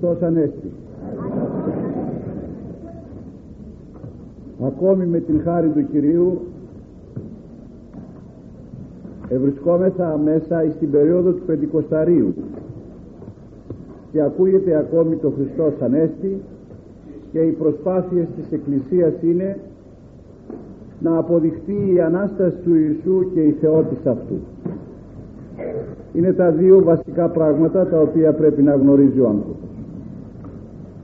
Χριστός Ανέστη ακόμη με την χάρη του Κυρίου ευρισκόμεθα μέσα στην περίοδο του Πεντηκοσταρίου και ακούγεται ακόμη το Χριστός Ανέστη και οι προσπάθειες της Εκκλησίας είναι να αποδειχτεί η Ανάσταση του Ιησού και η θεότης αυτού. Είναι τα δύο βασικά πράγματα τα οποία πρέπει να γνωρίζει ο άνθρωπος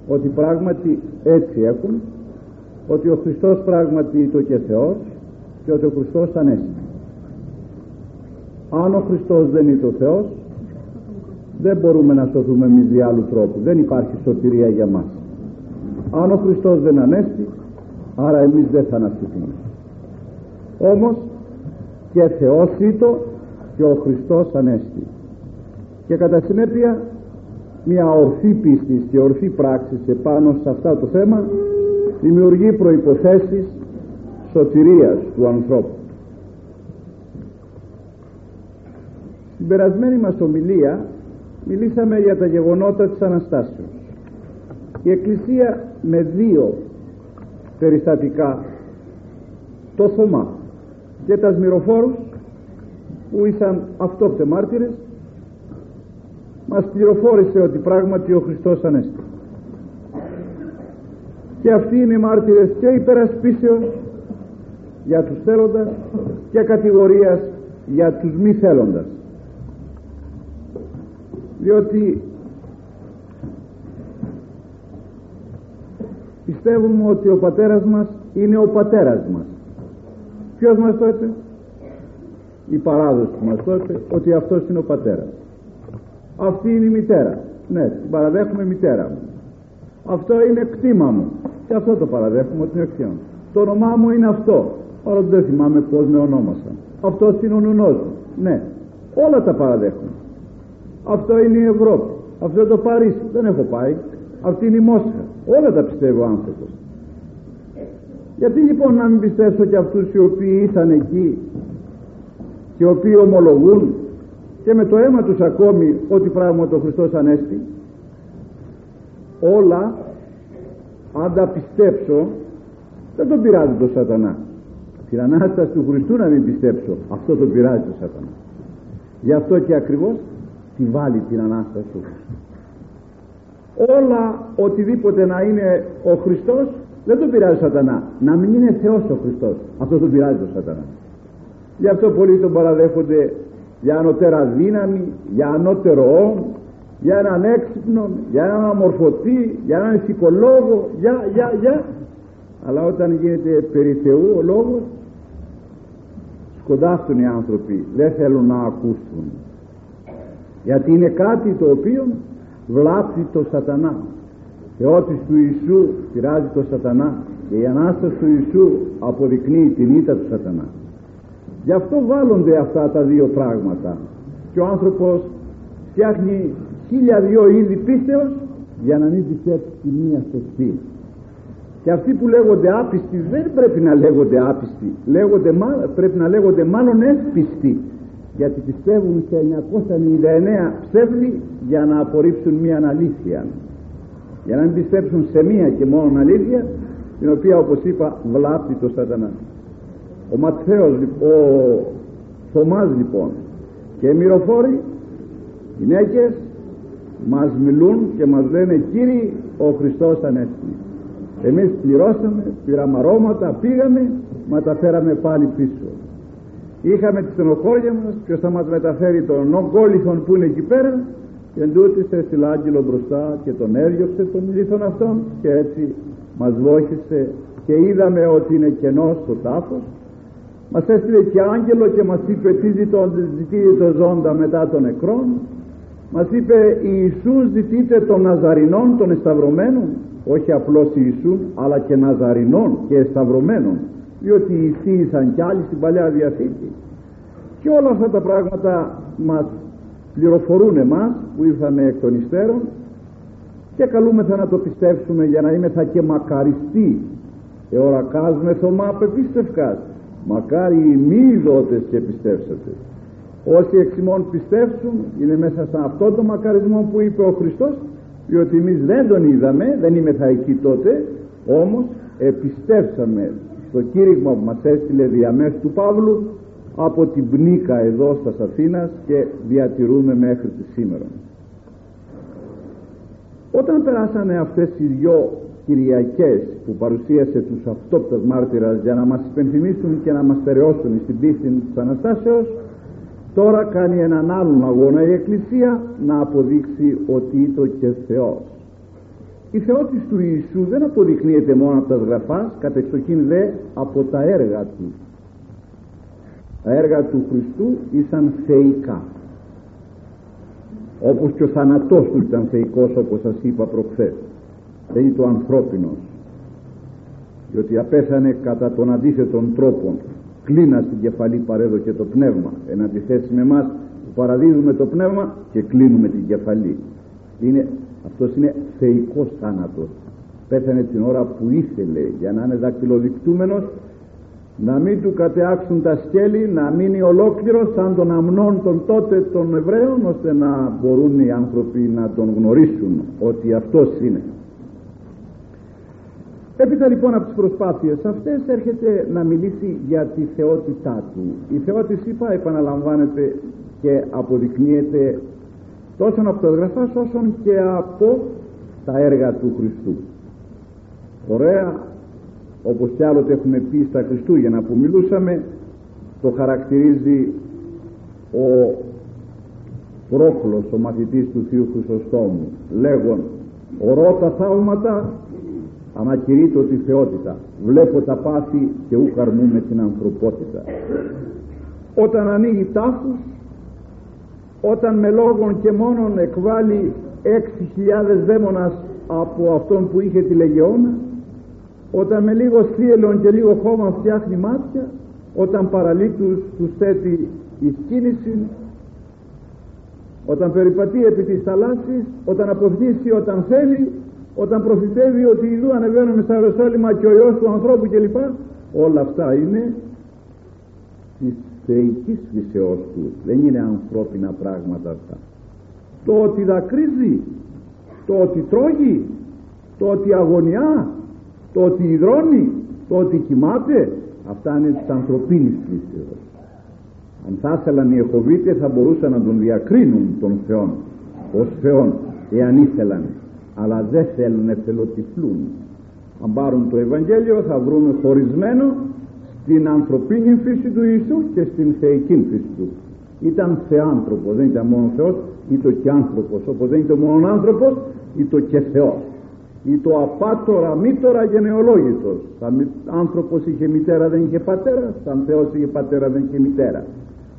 ότι πράγματι έτσι έχουν ότι ο Χριστός πράγματι είναι το και Θεός και ότι ο Χριστός ανέστη αν ο Χριστός δεν είναι το Θεός δεν μπορούμε να σωθούμε εμείς δι' άλλου τρόπου. Δεν υπάρχει σωτηρία για μας. Αν ο Χριστός δεν ανέστη άρα εμείς δεν θα αναστηθούμε. Όμως και Θεός ήτο και ο Χριστός Ανέστη. Και κατά συνέπεια μια ορθή πίστη και ορθή πράξη επάνω σε αυτά το θέμα δημιουργεί προϋποθέσεις σωτηρίας του ανθρώπου. Στην περασμένη μας ομιλία μιλήσαμε για τα γεγονότα της Αναστάσεως. Η Εκκλησία με δύο περιστατικά το Θωμά και τα Σμυροφόρους που ήσαν αυτόπτες μάρτυρες μας πληροφόρησε ότι πράγματι ο Χριστός Ανέστη. Και αυτοί είναι οι μάρτυρες και υπερασπίσεως για τους θέλοντας και κατηγορίας για τους μη θέλοντας. Διότι πιστεύουμε ότι ο πατέρας μας είναι ο πατέρας μας. Ποιος μας το είπε; Η παράδοση που μας τότε ότι αυτός είναι ο πατέρας αυτή είναι η μητέρα. Ναι την παραδέχουμε μητέρα μου. Αυτό είναι κτήμα μου. Και αυτό το παραδέχουμε ότι είναι κτήμα μου. Το όνομά μου είναι αυτό. Παρότι δεν θυμάμαι πως με ονόμασαν. Αυτό είναι ο νουνός μου ναι όλα τα παραδέχουμε αυτό είναι η Ευρώπη. Αυτό είναι το Παρίσι. Δεν έχω πάει. Αυτή είναι η Μόσχα. Όλα τα πιστεύει ο άνθρωπος. Γιατί λοιπόν να μην πιστέψω και αυτούς οι οποίοι ήσαν εκεί και οι οποίοι ομολογούν και με το αίμα τους ακόμη ότι πράγμα το Χριστός Ανέστη όλα αν τα πιστέψω δεν τον πειράζει το σατανά. Την Ανάσταση του Χριστού να μην πιστέψω αυτό τον πειράζει το σατανά. Γι' αυτό και ακριβώς τη βάλει την Ανάσταση του Χριστού. Όλα οτιδήποτε να είναι ο Χριστός δεν τον πειράζει ο σατανά. Να μην είναι Θεός ο Χριστός αυτό τον πειράζει το σατανά. Γι' αυτό πολλοί τον παραδέχονται για ανωτέρα δύναμη για ανώτερο όν για έναν έξυπνο για έναν αμορφωτή για έναν ψυχολόγο για, για, για. Αλλά όταν γίνεται περί Θεού ο λόγος σκοντάφτουν οι άνθρωποι δεν θέλουν να ακούσουν. Γιατί είναι κάτι το οποίο βλάπτει το σατανά. Και ό,τι του Ιησού πειράζει το σατανά και η Ανάσταση του Ιησού αποδεικνύει την ήττα του σατανά γι' αυτό βάλλονται αυτά τα δύο πράγματα. Και ο άνθρωπος φτιάχνει χίλια δυο είδη πίστεως για να μην πιστέψει τη μία σωστή. Και αυτοί που λέγονται άπιστοι δεν πρέπει να λέγονται άπιστοι. Λέγονται, πρέπει να λέγονται μάλλον εύπιστοι γιατί πιστεύουν σε 999 ψεύδι για να απορρίψουν μία αλήθεια για να μην πιστέψουν σε μία και μόνο αλήθεια την οποία όπως είπα βλάπτει το σατανάς ο Ματθαίος ο Θωμάς λοιπόν και οι μυροφόροι γυναίκες μας μιλούν και μας λένε Κύριοι ο Χριστός Ανέστη εμείς πληρώσαμε πήραμε αρώματα πήγαμε μα τα φέραμε πάλι πίσω. Είχαμε τη στενοχώρια μας ποιος θα μας μεταφέρει τον ογκόλιθον που είναι εκεί πέρα και εντούτοις έστειλε άγγελο μπροστά και τον έδιωξε τον λίθον αυτόν και έτσι μας βόχησε και είδαμε ότι είναι κενός το τάφος μας έστειλε και άγγελο και μας είπε τι ζητείτε το ζώντα μετά των νεκρών μας είπε Ιησούς ζητείτε των Ναζαρινών των εσταυρωμένων όχι απλώς Ιησού αλλά και Ναζαρινών και εσταυρωμένων διότι ησύησαν κι άλλοι στην Παλιά Διαθήκη. Και όλα αυτά τα πράγματα μας πληροφορούν εμάς που ήρθαμε εκ των υστέρων και καλούμεθα να το πιστέψουμε για να είμαι θα και μακαριστή. Εωρακάζουμε θωμά πεπίστευκας μακάρι οι μη ειδότες και πιστεύσατε όσοι εξ ημών πιστεύσουν είναι μέσα σε αυτό το μακαρισμό που είπε ο Χριστός διότι εμείς δεν τον είδαμε δεν είμαι θα εκεί τότε όμως επιστέψαμε στο κήρυγμα που μας έστειλε διαμέσου του Παύλου από την πνίκα εδώ στα Αθήνας και διατηρούμε μέχρι τη σήμερα. Όταν περάσανε αυτές οι δυο Κυριακές που παρουσίασε τους αυτόπτας μάρτυρας για να μας υπενθυμίσουν και να μας στερεώσουν στην πίστη της Αναστάσεως τώρα κάνει έναν άλλον αγώνα η Εκκλησία να αποδείξει ότι είναι και Θεός. Η θεότης του Ιησού δεν αποδεικνύεται μόνο από τα γραφάς κατεξοχήν δε από τα έργα του. Τα έργα του Χριστού ήσαν θεϊκά. Όπως και ο θανατός του ήταν θεϊκός όπως σας είπα προχθές δεν είναι το ανθρώπινος. Διότι απέθανε κατά τον αντίθετον τρόπο. Κλείνα στην κεφαλή παρέδοκε το πνεύμα. Εν αντιθέσει με εμάς που παραδίδουμε το πνεύμα και κλείνουμε την κεφαλή. Είναι, αυτός είναι θεϊκός θάνατος. Πέθανε την ώρα που ήθελε για να είναι δακτυλοδεικτούμενος να μην του κατεάξουν τα σκέλη να μείνει ολόκληρος σαν τον αμνών των τότε των Εβραίων ώστε να μπορούν οι άνθρωποι να τον γνωρίσουν ότι αυτός είναι Έπειτα λοιπόν από τις προσπάθειες αυτές έρχεται να μιλήσει για τη θεότητά του. Η θεότης είπα επαναλαμβάνεται και αποδεικνύεται τόσο από το γραφάς όσο και από τα έργα του Χριστού. Ωραία, όπως κι άλλοτε έχουμε πει στα Χριστούγεννα που μιλούσαμε, το χαρακτηρίζει ο πρόκλος, ο μαθητής του Θείου Χρυσοστόμου, λέγον ορώ τα θαύματα ανακηρύττω τη θεότητα. Βλέπω τα πάθη και ου με την ανθρωπότητα. Όταν ανοίγει τάφους όταν με λόγων και μόνον εκβάλλει έξι χιλιάδες δαίμονας από αυτόν που είχε τη λεγεώνα όταν με λίγο θύελον και λίγο χώμα φτιάχνει μάτια όταν παραλίτους τους θέτει η κίνηση όταν περιπατεί επί της θαλάσσης όταν αποφύσει όταν θέλει όταν προφητεύει ότι ειδού ανεβαίνουμε στα Ιεροσόλυμα και ο Υιός του ανθρώπου κλπ όλα αυτά είναι της θεϊκής φυσεώς του. Δεν είναι ανθρώπινα πράγματα αυτά. Το ότι δακρύζει το ότι τρώγει το ότι αγωνιά το ότι υδρώνει το ότι κοιμάται αυτά είναι της ανθρωπίνης φύσεως αν θα ήθελαν οι Εχοβίτες θα μπορούσαν να τον διακρίνουν τον Θεό ως Θεόν εάν ήθελαν αλλά δεν θέλουν εθελοτυφλούν αν πάρουν το Ευαγγέλιο θα βρουν χωρισμένο στην ανθρωπίνη φύση του Ιησού και στην θεϊκή φύση του. Ήταν θεάνθρωπος δεν ήταν μόνο Θεός ήταν και άνθρωπος. Όπως δεν ήταν μόνο άνθρωπος ήταν και Θεός. Ή το απάτορα μήτωρα γενεολόγητος. Σαν άνθρωπος είχε μητέρα δεν είχε πατέρα. Σαν Θεός είχε πατέρα δεν είχε μητέρα.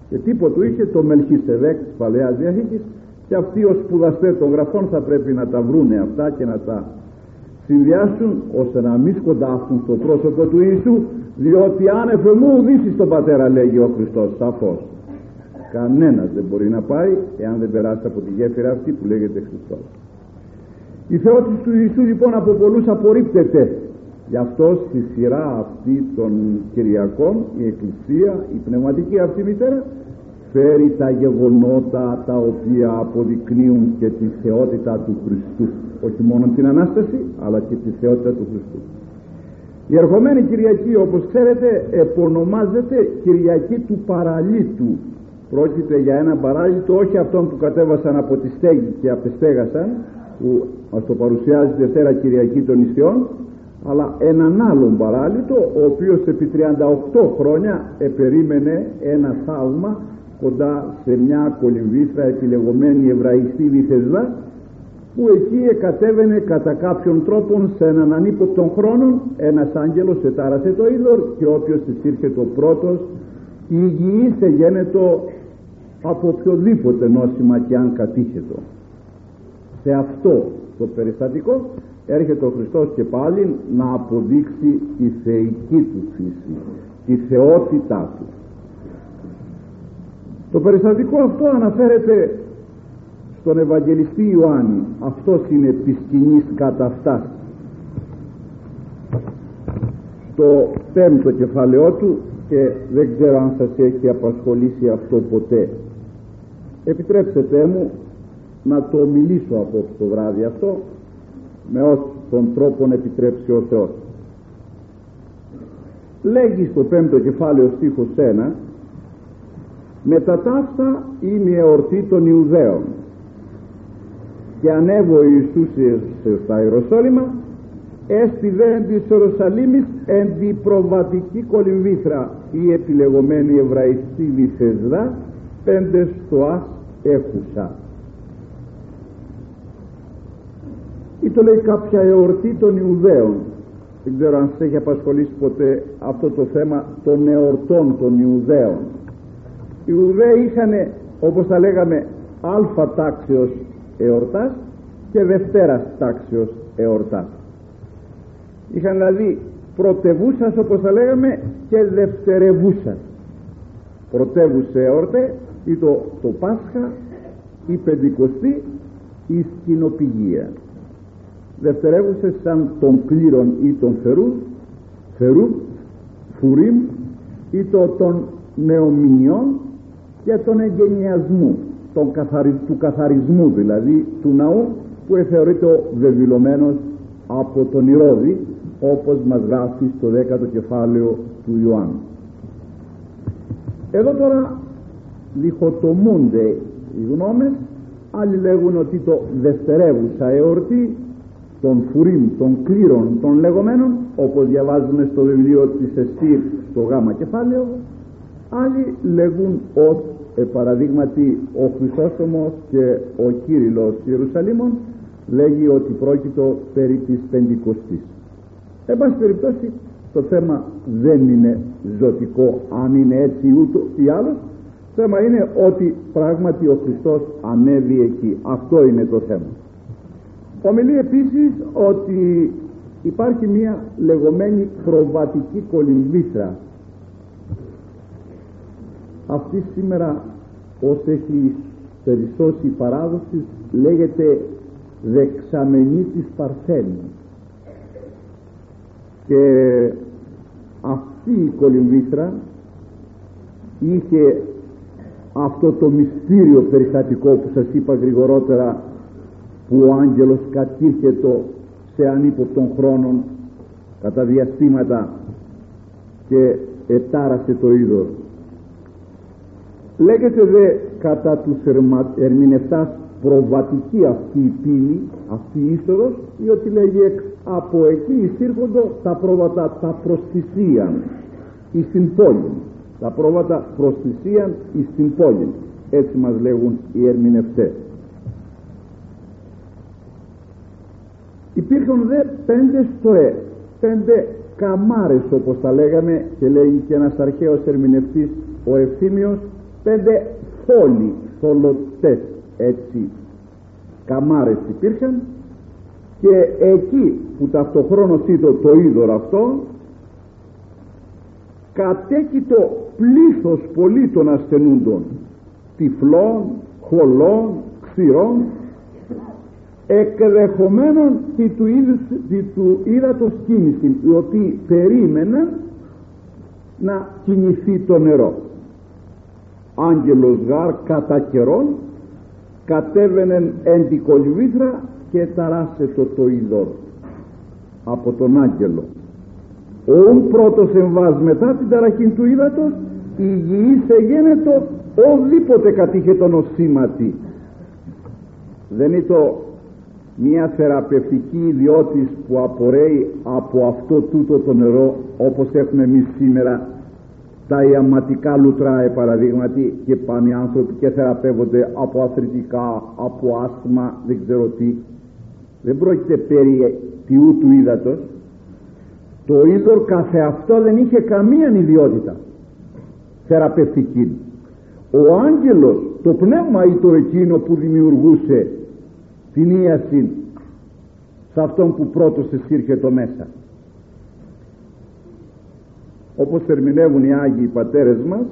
Και τίποτα είχε το Μελχιστεδέκ της Παλαιάς Διαθήκης και αυτοί ως σπουδαστές των γραφών θα πρέπει να τα βρούνε αυτά και να τα συνδυάσουν ώστε να μην σκοντάφουν στο πρόσωπο του Ιησού διότι άνεφε μου δύσεις τον πατέρα λέγει ο Χριστός σαφώς. Κανένας δεν μπορεί να πάει εάν δεν περάσει από τη γέφυρα αυτή που λέγεται Χριστός. Η θεότηση του Ιησού λοιπόν από πολλούς απορρίπτεται. Γι' αυτό στη σειρά αυτή των Κυριακών η Εκκλησία η πνευματική αυτή μητέρα φέρει τα γεγονότα τα οποία αποδεικνύουν και τη θεότητα του Χριστού. Όχι μόνο την Ανάσταση αλλά και τη θεότητα του Χριστού. Η ερχομένη Κυριακή όπως ξέρετε επωνομάζεται Κυριακή του Παραλίτου. Πρόκειται για ένα παράλυτο όχι αυτόν που κατέβασαν από τη στέγη και απεστέγασαν που μας το παρουσιάζει Δευτέρα Κυριακή των Ισιών αλλά έναν άλλον παράλυτο ο οποίος επί 38 χρόνια επερίμενε ένα θαύμα κοντά σε μια κολυμβήθρα επιλεγωμένη εβραϊστή βυθεσδά που εκεί εκατέβαινε κατά κάποιον τρόπο σε έναν ανύποπτον χρόνο ένας άγγελος ετάρασε το είδωρ και όποιος της ήρθε το πρώτος υγιής εγένετο από οποιοδήποτε νόσημα και αν κατήχετο σε αυτό το περιστατικό έρχεται ο Χριστός και πάλι να αποδείξει τη θεϊκή του φύση τη θεότητά του το περιστατικό αυτό αναφέρεται στον Ευαγγελιστή Ιωάννη. Αυτός είναι της κοινής καταφτάσης στο πέμπτο κεφάλαιό του και δεν ξέρω αν σας έχει απασχολήσει αυτό ποτέ. Επιτρέψτε μου να το μιλήσω απόψε το βράδυ αυτό με όσοι τον τρόπον επιτρέψει ο Θεός. Λέγει στο πέμπτο κεφάλαιο στίχος 1 μετά ταύτα είναι η εορτή των Ιουδαίων. Και ανέβω Ιησούς στα Ιεροσόλυμα έστι δε εν της Ιερουσαλήμης εν τη προβατική κολυμβήθρα η επιλεγωμένη Εβραϊστή Βυσεσδά πέντες στο ας έχουσα. Ή το λέει κάποια εορτή των Ιουδαίων. Δεν ξέρω αν σε έχει απασχολήσει ποτέ αυτό το θέμα των εορτών των Ιουδαίων οι Ιουδαίοι είχαν όπως τα λέγαμε αλφα τάξεως εορτάς και δευτέρας τάξεως εορτάς. Είχαν δηλαδή πρωτευούσας όπως θα λέγαμε και δευτερευούσας. Πρωτεύουσε εορτέ ή το, το Πάσχα η Πεντηκοστή η σκηνοπηγία. Δευτερεύουσες σαν των κλήρων ή των θερού θερού φουρίμ ή το των νεομηνιών και των εγκαινιασμού τον του καθαρισμού δηλαδή του ναού που θεωρείται ο βεβηλωμένος από τον Ηρώδη όπως μας γράφει στο δέκατο κεφάλαιο του Ιωάννου. Εδώ τώρα διχοτομούνται οι γνώμες. Άλλοι λέγουν ότι το δευτερεύουσα εορτή των φουρίμ, των κλήρων, των λεγόμενων όπως διαβάζουμε στο βιβλίο της Εστήρ στο γάμα κεφάλαιο άλλοι λέγουν ότι ε, παραδείγματι ο Χρυσόστομος και ο Κύριλλος Ιερουσαλήμων λέγει ότι πρόκειτο περί της Πεντηκοστής. Εν πάση περιπτώσει το θέμα δεν είναι ζωτικό αν είναι έτσι ούτω ή άλλο θέμα είναι ότι πράγματι ο Χριστός ανέβη εκεί. Αυτό είναι το θέμα. Ομιλεί επίσης ότι υπάρχει μια λεγόμενη προβατική κολυμβήθρα αυτή σήμερα ως έχει περισσώσει η παράδοση λέγεται δεξαμενή της Παρθένου και αυτή η κολυμβήθρα είχε αυτό το μυστήριο περιστατικό που σας είπα γρηγορότερα που ο άγγελος κατήρχετο σε ανύποπτων χρόνων κατά διαστήματα και ετάρασε το είδο λέγεται δε κατά τους ερμηνευτάς προβατική αυτή η πύλη αυτή η είσοδος διότι λέγει από εκεί εισήρχοντο τα πρόβατα τα προστισίαν εις την πόλη τα πρόβατα προστισίαν εις την πόλη. Έτσι μας λέγουν οι ερμηνευτές. Υπήρχαν δε πέντε στοέ πέντε καμάρες όπως τα λέγαμε και λέγει και ένας αρχαίος ερμηνευτής ο Ευθύμιος πέντε φόλοι θολωτές έτσι καμάρες υπήρχαν και εκεί που ταυτοχρόνως ήταν το είδωρο αυτό κατέκειτο πλήθος πολύ των ασθενούντων. Τυφλών, χολών, ξηρών. Εκδεχομένων τη του, τη του ύδατος κίνησης οι οποίοι περίμεναν να κινηθεί το νερό άγγελος γάρ κατά καιρόν κατέβαινε εν τη κολυβήθρα και ταράσε το το είδωρ από τον άγγελο. Όν πρώτος εμβάς μετά την ταραχή του ύδατος υγιής εγένετο οδήποτε κατήχε τον οσήματι δεν είναι το μια θεραπευτική ιδιώτης που απορρέει από αυτό τούτο το νερό όπως έχουμε εμείς σήμερα τα ιαματικά λουτρά παραδείγματι και πάνε οι άνθρωποι και θεραπεύονται από αθρητικά, από άσθμα, δεν ξέρω τι. Δεν πρόκειται περί τιού του ύδατος. Το είδωρ καθεαυτό δεν είχε καμία ιδιότητα θεραπευτική. Ο άγγελος το πνεύμα ήταν εκείνο που δημιουργούσε την ίαση σε αυτόν που πρώτος το μέσα όπως ερμηνεύουν οι Άγιοι Πατέρες μας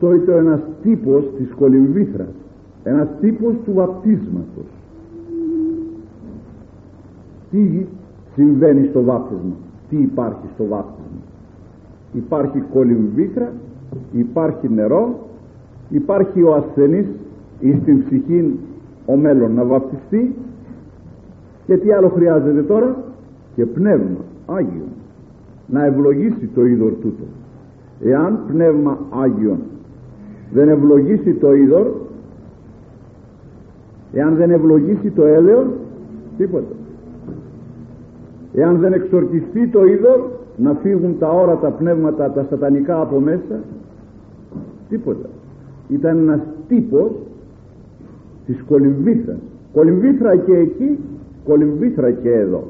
το ήταν ένας τύπος της κολυμβήθρας ένας τύπος του βαπτίσματος. Τι συμβαίνει στο βάπτισμα; Τι υπάρχει στο βάπτισμα; Υπάρχει κολυμβήθρα υπάρχει νερό υπάρχει ο ασθενής ή στην ψυχή ο μέλλον να βαπτιστεί και τι άλλο χρειάζεται τώρα; Και πνεύμα Άγιο να ευλογήσει το είδωρ τούτο. Εάν πνεύμα Άγιον δεν ευλογήσει το είδωρ εάν δεν ευλογήσει το έλεος τίποτα. Εάν δεν εξορκιστεί το είδωρ να φύγουν τα όρατα πνεύματα τα σατανικά από μέσα τίποτα. Ήταν ένας τύπος της κολυμβήθρας. Κολυμβήθρα και εκεί κολυμβήθρα και εδώ.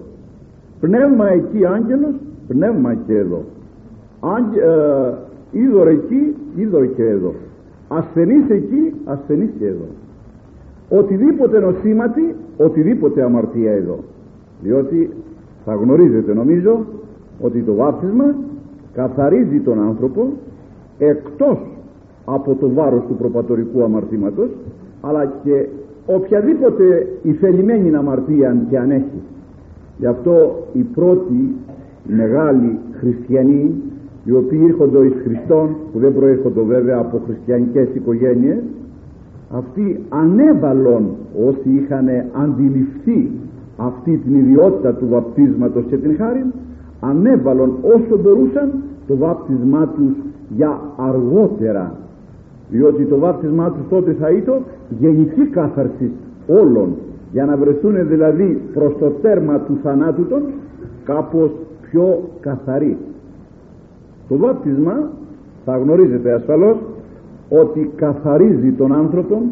Πνεύμα εκεί άγγελος πνεύμα και εδώ. Άγγε, ε, είδωρ εκεί είδωρ και εδώ. Ασθενής εκεί ασθενής και εδώ. Οτιδήποτε νοσήματι οτιδήποτε αμαρτία εδώ. Διότι θα γνωρίζετε νομίζω ότι το βάπτισμα καθαρίζει τον άνθρωπο εκτός από το βάρος του προπατορικού αμαρτήματος αλλά και οποιαδήποτε ηθελημένη αμαρτία και αν έχει. Γι' αυτό οι πρώτοι μεγάλοι χριστιανοί οι οποίοι ήρχονται εις Χριστόν που δεν προέρχονται βέβαια από χριστιανικές οικογένειες αυτοί ανέβαλον όσοι είχαν αντιληφθεί αυτή την ιδιότητα του βαπτίσματος και την χάρη ανέβαλον όσο μπορούσαν το βάπτισμά τους για αργότερα. Διότι το βάπτισμά τους τότε θα ήταν γενική κάθαρση όλων για να βρεθούν δηλαδή προς το τέρμα του θανάτου των κάπως πιο καθαροί το βάπτισμα θα γνωρίζετε ασφαλώς ότι καθαρίζει τον άνθρωπο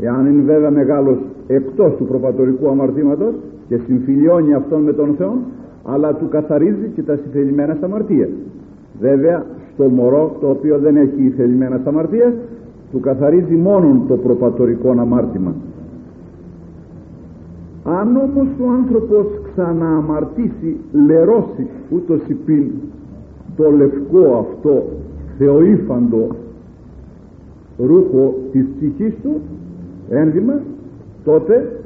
εάν είναι βέβαια μεγάλος εκτός του προπατορικού αμαρτήματος και συμφιλιώνει αυτόν με τον Θεό αλλά του καθαρίζει και τα συθελημένα αμαρτία. Βέβαια στο μωρό το οποίο δεν έχει ηθελημένα αμαρτία του καθαρίζει μόνον το προπατορικό αμάρτημα. Αν όμως ο άνθρωπος ξανααμαρτήσει λερώσει ούτως υπήν το λευκό αυτό θεοήφαντο ρούχο της ψυχής του ένδυμα τότε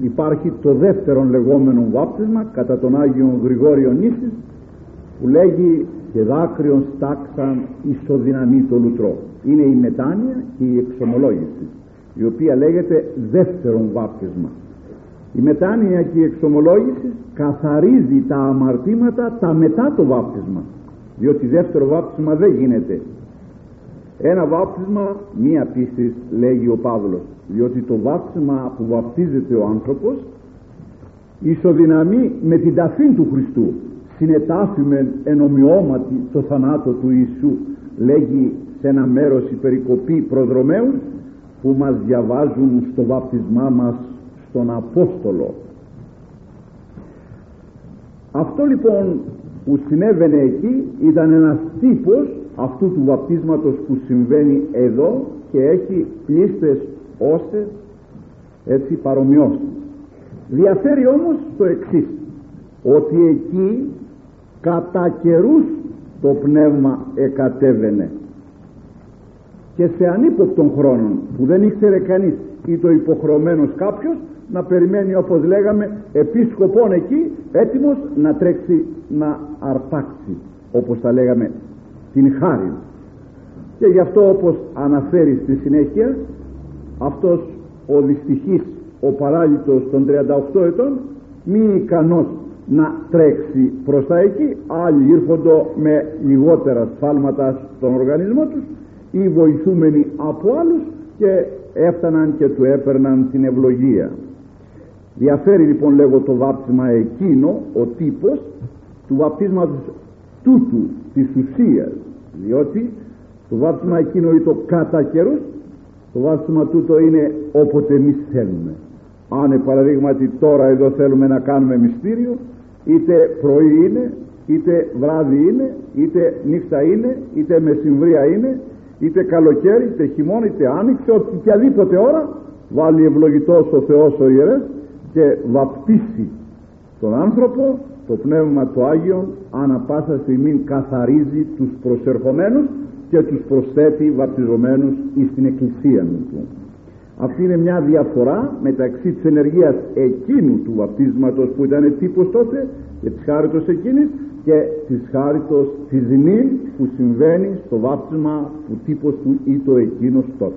υπάρχει το δεύτερο λεγόμενο βάπτισμα κατά τον Άγιο Γρηγόριο Νήσης που λέγει και δάκρυον στάξαν ισοδυναμή το λουτρό είναι η μετάνοια και η εξομολόγηση η οποία λέγεται δεύτερον βάπτισμα η μετάνοια και η εξομολόγηση καθαρίζει τα αμαρτήματα τα μετά το βάπτισμα διότι δεύτερο βάπτισμα δεν γίνεται. Ένα βάπτισμα μία πίστη λέγει ο Παύλος διότι το βάπτισμα που βαπτίζεται ο άνθρωπος ισοδυναμεί με την ταφή του Χριστού. Συνετάφημε εν ομοιώματι το θανάτο του Ιησού λέγει σε ένα μέρος η περικοπή προδρομέου που μας διαβάζουν στο βαπτισμά μας στον Απόστολο. Αυτό λοιπόν που συνέβαινε εκεί ήταν ένας τύπος αυτού του βαπτίσματος που συμβαίνει εδώ και έχει πλήστες όσες έτσι παρομοιώσεις. Διαφέρει όμως το εξής ότι εκεί κατά καιρούς το πνεύμα εκατέβαινε. Και σε ανύποπτον χρόνο που δεν ήξερε κανείς ή το υποχρεωμένος κάποιος να περιμένει όπως λέγαμε επίσκοπον εκεί έτοιμος να τρέξει να αρπάξει όπως τα λέγαμε την χάρη και γι' αυτό όπως αναφέρει στη συνέχεια αυτός ο δυστυχής ο παράλυτος των 38 ετών μη ικανός να τρέξει προς τα εκεί άλλοι ήρχοντο με λιγότερα σφάλματα στον οργανισμό τους ή βοηθούμενοι από άλλους και έφταναν και του έπαιρναν την ευλογία. Διαφέρει λοιπόν λέγω το βάπτισμα εκείνο ο τύπος του βαπτίσματος τούτου της ουσίας διότι το βάπτισμα εκείνο είναι το κατά καιρούς το βάπτισμα τούτο είναι όποτε εμείς θέλουμε. Αν παραδείγματι τώρα εδώ θέλουμε να κάνουμε μυστήριο είτε πρωί είναι είτε βράδυ είναι είτε νύχτα είναι είτε μεσημβρία είναι είτε καλοκαίρι είτε χειμώνα είτε άνοιξε οποιαδήποτε ώρα βάλει ευλογητός ο Θεός ο ιερές και βαπτίσει τον άνθρωπο το Πνεύμα του Άγιον ανά πάσα στιγμή καθαρίζει τους προσερχομένους και τους προσθέτει βαπτιζομένους εις την εκκλησία του. Αυτή είναι μια διαφορά μεταξύ της ενεργείας εκείνου του βαπτίσματος που ήταν τύπος τότε και της χάριτος εκείνης και της χάριτος της νυν που συμβαίνει στο βάπτισμα του τύπος του ή το εκείνος τότε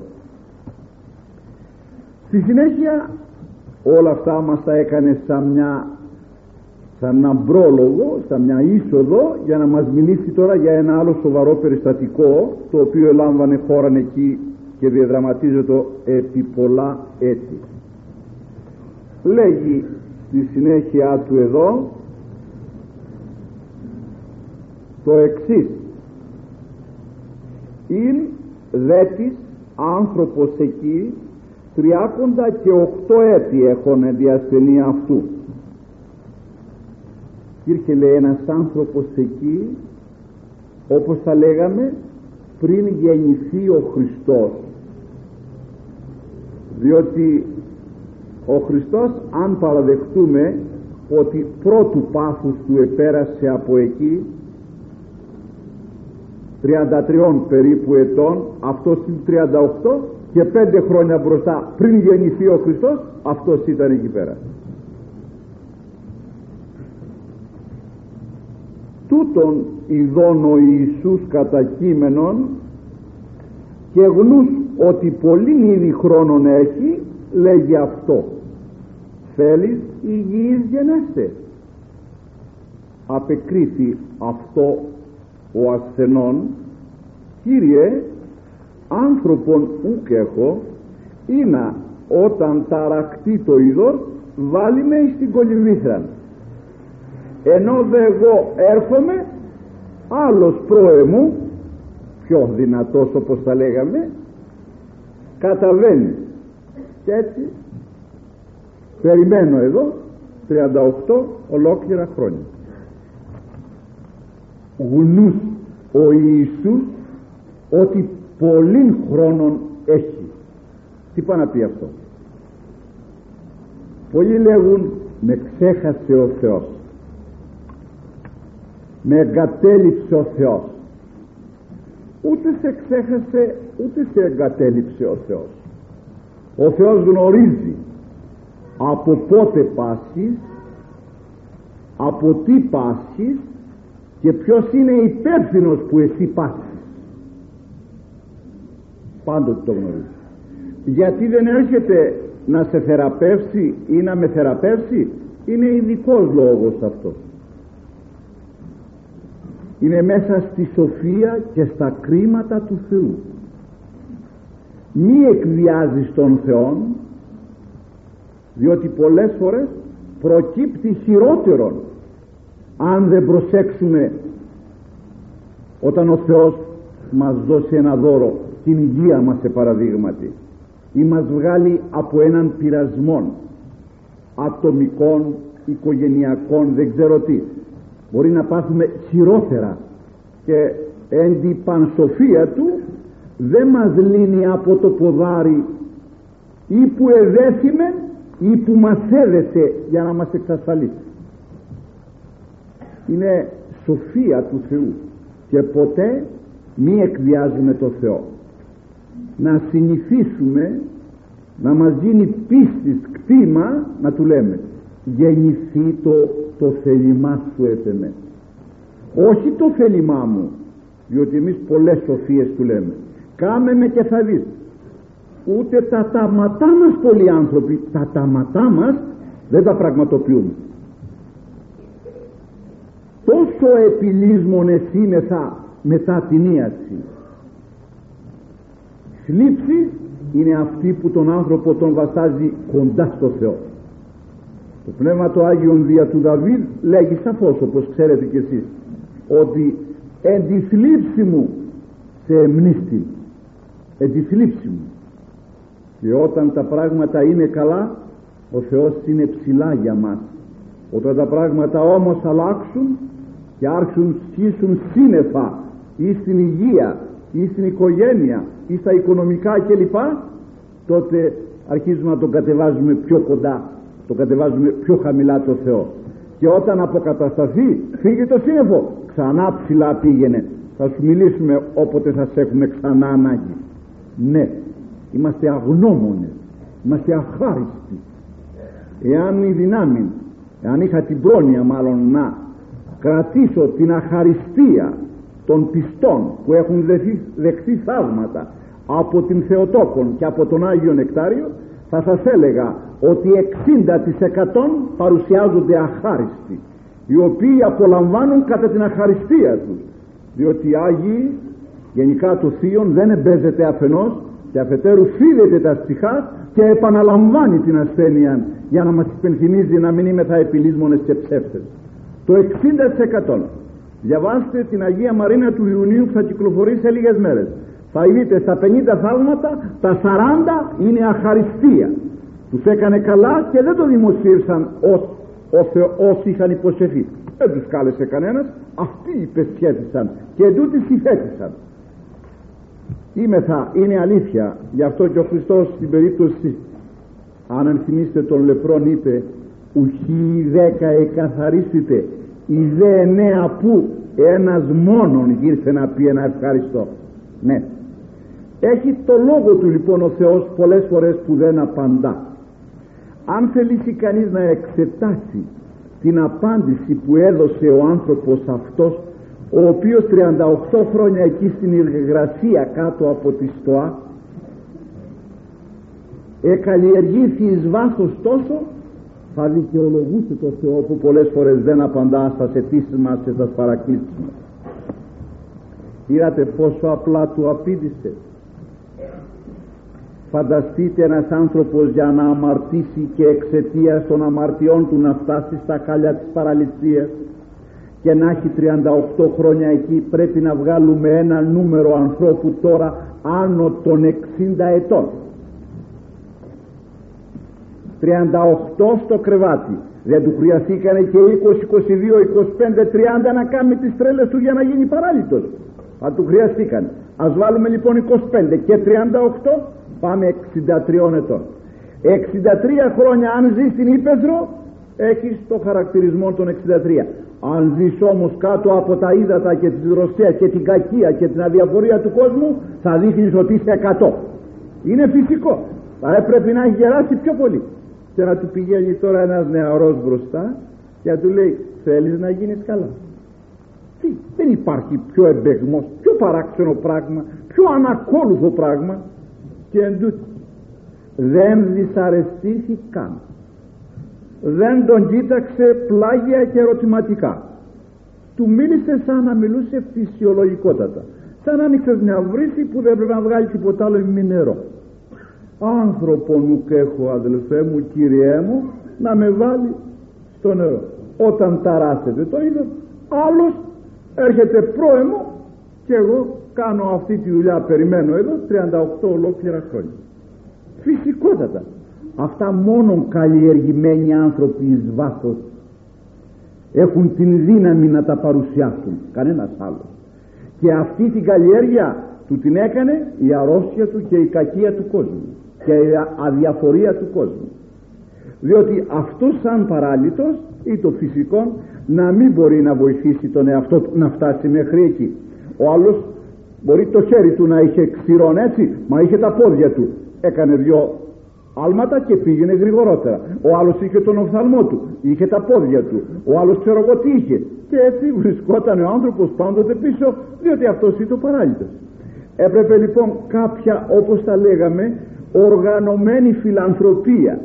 στη συνέχεια όλα αυτά μας τα έκανε σαν μια σαν έναν πρόλογο, σαν μια είσοδο για να μας μιλήσει τώρα για ένα άλλο σοβαρό περιστατικό το οποίο ελάμβανε χώρα εκεί και διαδραματίζεται επί πολλά έτη. Λέγει στη συνέχεια του εδώ το εξής. «Ειν δέτης άνθρωπος εκεί τριάκοντα και οκτώ έτη έχουν διασθενή αυτού. Υπήρχε λέει ένας άνθρωπος εκεί όπως θα λέγαμε πριν γεννηθεί ο Χριστός. Διότι ο Χριστός αν παραδεχτούμε ότι πρώτου πάθους του επέρασε από εκεί 33 περίπου ετών αυτός είναι 38 και πέντε χρόνια μπροστά πριν γεννηθεί ο Χριστός αυτός ήταν εκεί πέρα. Τούτον ειδών ο Ιησούς κατά κείμενον και γνούς ότι πολύ ήδη χρόνων έχει λέγει αυτό. Θέλεις υγιής γενέστε απεκρίθη αυτό ο ασθενών Κύριε άνθρωπον ούκ έχω είναι όταν ταρακτεί το είδωρ βάλει με στην κολυμβήθρα ενώ δε εγώ έρχομαι άλλος πρόεμου πιο δυνατός όπως τα λέγαμε καταβαίνει. Και έτσι περιμένω εδώ 38 ολόκληρα χρόνια γνούς ο Ιησούς ότι πολλήν χρόνων έχει. Τι πάει να πει αυτό; Πολλοί λέγουν με ξέχασε ο Θεός. Με εγκατέλειψε ο Θεός ούτε σε ξέχασε ούτε σε εγκατέλειψε ο Θεός. Ο Θεός γνωρίζει από πότε πάσχεις από τι πάσχεις και ποιος είναι υπεύθυνος που εσύ πάσχεις πάντοτε το γνωρίζει γιατί δεν έρχεται να σε θεραπεύσει ή να με θεραπεύσει; Είναι ειδικός λόγος αυτός. Είναι μέσα στη σοφία και στα κρίματα του Θεού. Μη εκβιάζεις τον Θεό διότι πολλές φορές προκύπτει χειρότερον αν δεν προσέξουμε όταν ο Θεός μας δώσει ένα δώρο την υγεία μας σε παραδείγματι ή μας βγάλει από έναν πειρασμό ατομικών, οικογενειακών, δεν ξέρω τι μπορεί να πάθουμε χειρότερα και εν τη πανσοφία του δεν μας λύνει από το ποδάρι ή που εδέθημε ή που μας έδεσε για να μας εξασφαλίσει είναι σοφία του Θεού και ποτέ μη εκβιάζουμε το Θεό. Να συνηθίσουμε να μας γίνει πίστης κτήμα να του λέμε γεννηθεί το, το θέλημά σου έπαιμε όχι το θέλημά μου διότι εμείς πολλές σοφίες του λέμε. Κάμε με και θα δεις ούτε τα τάματά μας πολλοί άνθρωποι τα τάματά μας δεν τα πραγματοποιούμε τόσο επιλύσμον εσύμεθα μετά την ίαση. Θλίψη είναι αυτή που τον άνθρωπο τον βασάζει κοντά στο Θεό. Το Πνεύμα το Άγιον δια του Δαβίδ λέγει σαφώς όπως ξέρετε κι εσείς ότι εν τη θλίψη μου σε εμνίστη εν τη θλίψη μου και όταν τα πράγματα είναι καλά ο Θεός είναι ψηλά για μας. Όταν τα πράγματα όμως αλλάξουν και άρχισουν σχίσουν σύννεφα ή στην υγεία ή στην οικογένεια ή στα οικονομικά κλπ τότε αρχίζουμε να τον κατεβάζουμε πιο κοντά το κατεβάζουμε πιο χαμηλά το Θεό. Και όταν αποκατασταθεί φύγει το σύννεφο. Ξανά ψηλά πήγαινε. Θα σου μιλήσουμε όποτε θα σε έχουμε ξανά ανάγκη. Ναι είμαστε αγνώμονες είμαστε αχάριστοι. Εάν η δυνάμεις εάν είχα την πρόνοια μάλλον να κρατήσω την αχαριστία των πιστών που έχουν δεχθεί, δεχθεί θαύματα από την Θεοτόκον και από τον Άγιο Νεκτάριο θα σας έλεγα ότι 60% παρουσιάζονται αχάριστοι οι οποίοι απολαμβάνουν κατά την αχαριστία τους διότι οι Άγιοι γενικά το Θείον δεν εμπέζεται αφενός και αφετέρου φίδεται τα στιχά και επαναλαμβάνει την ασθένεια για να μας υπενθυμίζει να μην είμαι θα επιλύσμονες και ψεύτες το 60% διαβάστε την Αγία Μαρίνα του Ιουνίου που θα κυκλοφορεί σε λίγες μέρες. Θα δείτε στα 50 θαύματα τα 40 είναι αχαριστία. Τους έκανε καλά και δεν το δημοσίευσαν όσοι είχαν υποσχεθεί. Δεν τους κάλεσε κανένας. Αυτοί υπεσχέθησαν και τούτοι συθέτησαν θα, είναι αλήθεια γι' αυτό και ο Χριστός στην περίπτωση αν ενθυμίστε τον λεπρόν είπε ουχή δέκα εκαθαρίστητε η δε εννέα που ένας μόνον ήρθε να πει ένα ευχαριστώ ναι. Έχει το λόγο του λοιπόν ο Θεός πολλές φορές που δεν απαντά. Αν θελήσει κανείς να εξετάσει την απάντηση που έδωσε ο άνθρωπος αυτός ο οποίος 38 χρόνια εκεί στην υγρασία κάτω από τη στοά εκαλλιεργήθη εις βάθος τόσο θα δικαιολογούσε το Θεό που πολλές φορές δεν απαντά στα αιτήσεις μας και στα παρακλήσεις μας είδατε πόσο απλά του απήντησε. Φανταστείτε ένας άνθρωπος για να αμαρτήσει και εξαιτίας των αμαρτιών του να φτάσει στα χάλια της παραλυσίας και να έχει 38 χρόνια εκεί πρέπει να βγάλουμε ένα νούμερο ανθρώπου τώρα άνω των 60 ετών 38 στο κρεβάτι. Δεν του χρειαστήκανε και 20, 22, 25, 30 να κάνει τις τρέλες του για να γίνει παράλυτος. Θα του χρειαστήκαν ας βάλουμε λοιπόν 25 και 38 πάμε 63 ετών. 63 χρόνια αν ζει στην Ήπεθρο έχεις το χαρακτηρισμό των 63 αν ζεις όμως κάτω από τα ύδατα και τη δροσιά και την κακία και την αδιαφορία του κόσμου θα δείχνεις ότι είσαι 100 είναι φυσικό. Θα έπρεπε να έχει γεράσει πιο πολύ και να του πηγαίνει τώρα ένας νεαρός μπροστά και να του λέει θέλεις να γίνεις καλά τι, δεν υπάρχει πιο εμπεγμός πιο παράξενο πράγμα πιο ανακόλουθο πράγμα. Και εν δεν δυσαρεστήθη καν. Δεν τον κοίταξε πλάγια και ερωτηματικά. Του μίλησε σαν να μιλούσε φυσιολογικότατα. Σαν να άνοιξες μια βρύση που δεν πρέπει να βγάλει τίποτα άλλο με νερό άνθρωπο μου και έχω αδελφέ μου κυριέ μου να με βάλει στο νερό. Όταν ταράσετε το είδο άλλος έρχεται πρόεμο και εγώ κάνω αυτή τη δουλειά περιμένω εδώ 38 ολόκληρα χρόνια. Φυσικότατα. Αυτά μόνο καλλιεργημένοι άνθρωποι εις βάθος έχουν την δύναμη να τα παρουσιάσουν. Κανένας άλλος. Και αυτή την καλλιέργεια του την έκανε η αρρώστια του και η κακία του κόσμου και η αδιαφορία του κόσμου. Διότι αυτός σαν παράλυτος ή το φυσικό να μην μπορεί να βοηθήσει τον εαυτό του να φτάσει μέχρι εκεί. Ο άλλος μπορεί το χέρι του να είχε ξηρών έτσι μα είχε τα πόδια του. Έκανε δυο άλματα και πήγαινε γρηγορότερα. Ο άλλος είχε τον οφθαλμό του είχε τα πόδια του. Ο άλλος ξέρω εγώ τι είχε. Και έτσι βρισκόταν ο άνθρωπος πάντοτε πίσω διότι αυτός ήταν ο παράλυτος. Έπρεπε λοιπόν κάποια όπως τα λέγαμε οργανωμένη φιλανθρωπία.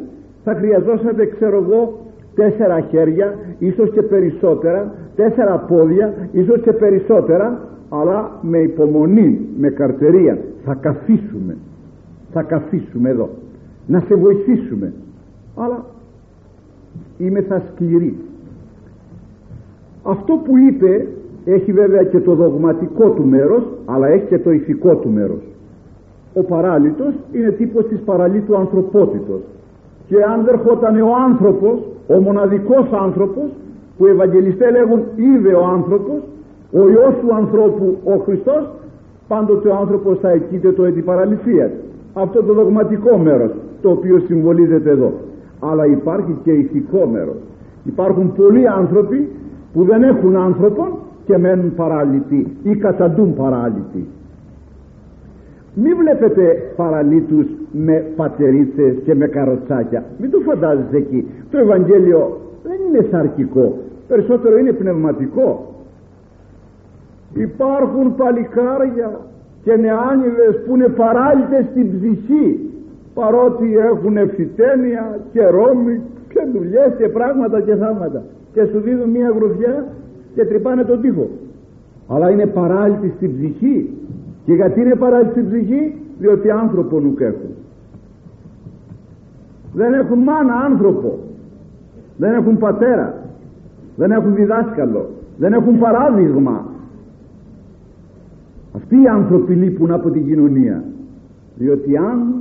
Θα χρειαζόσατε ξέρω εγώ τέσσερα χέρια ίσως και περισσότερα τέσσερα πόδια ίσως και περισσότερα αλλά με υπομονή με καρτερία. Θα καθίσουμε. Θα καθίσουμε εδώ. Να σε βοηθήσουμε. Αλλά είμαι θα σκληρή. Αυτό που είπε έχει βέβαια και το δογματικό του μέρος αλλά έχει και το ηθικό του μέρος ο παράλυτος είναι τύπος της παραλύτου ανθρωπότητος. Και αν δερχόταν ο άνθρωπος ο μοναδικός άνθρωπος που οι Ευαγγελιστές λέγουν είδε ο άνθρωπος ο Υιός του ανθρώπου ο Χριστός πάντοτε ο άνθρωπος θα εκείται το παραλυσίας. Αυτό το δογματικό μέρος το οποίο συμβολίζεται εδώ. Αλλά υπάρχει και ηθικό μέρος. Υπάρχουν πολλοί άνθρωποι που δεν έχουν άνθρωπο και μένουν παράλυτοι ή καταντούν παράλυτοι μην βλέπετε παραλύτους με πατερίτσες και με καροτσάκια. Μην το φαντάζεσαι εκεί. Το Ευαγγέλιο δεν είναι σαρκικό. Περισσότερο είναι πνευματικό. Υπάρχουν παλικάρια και νεάνιδες που είναι παράλυτες στην ψυχή παρότι έχουν ευθυτένεια και ρόμοι και δουλειές και πράγματα και θάματα και σου δίνουν μια γρουφιά και τρυπάνε τον τοίχο. Αλλά είναι παράλυτη στην ψυχή και γιατί είναι παράλυτη στην ψυχή διότι άνθρωπο νουκ έχουν. Δεν έχουν μάνα άνθρωπο. Δεν έχουν πατέρα. Δεν έχουν διδάσκαλο. Δεν έχουν παράδειγμα. Αυτοί οι άνθρωποι λείπουν από την κοινωνία. Διότι αν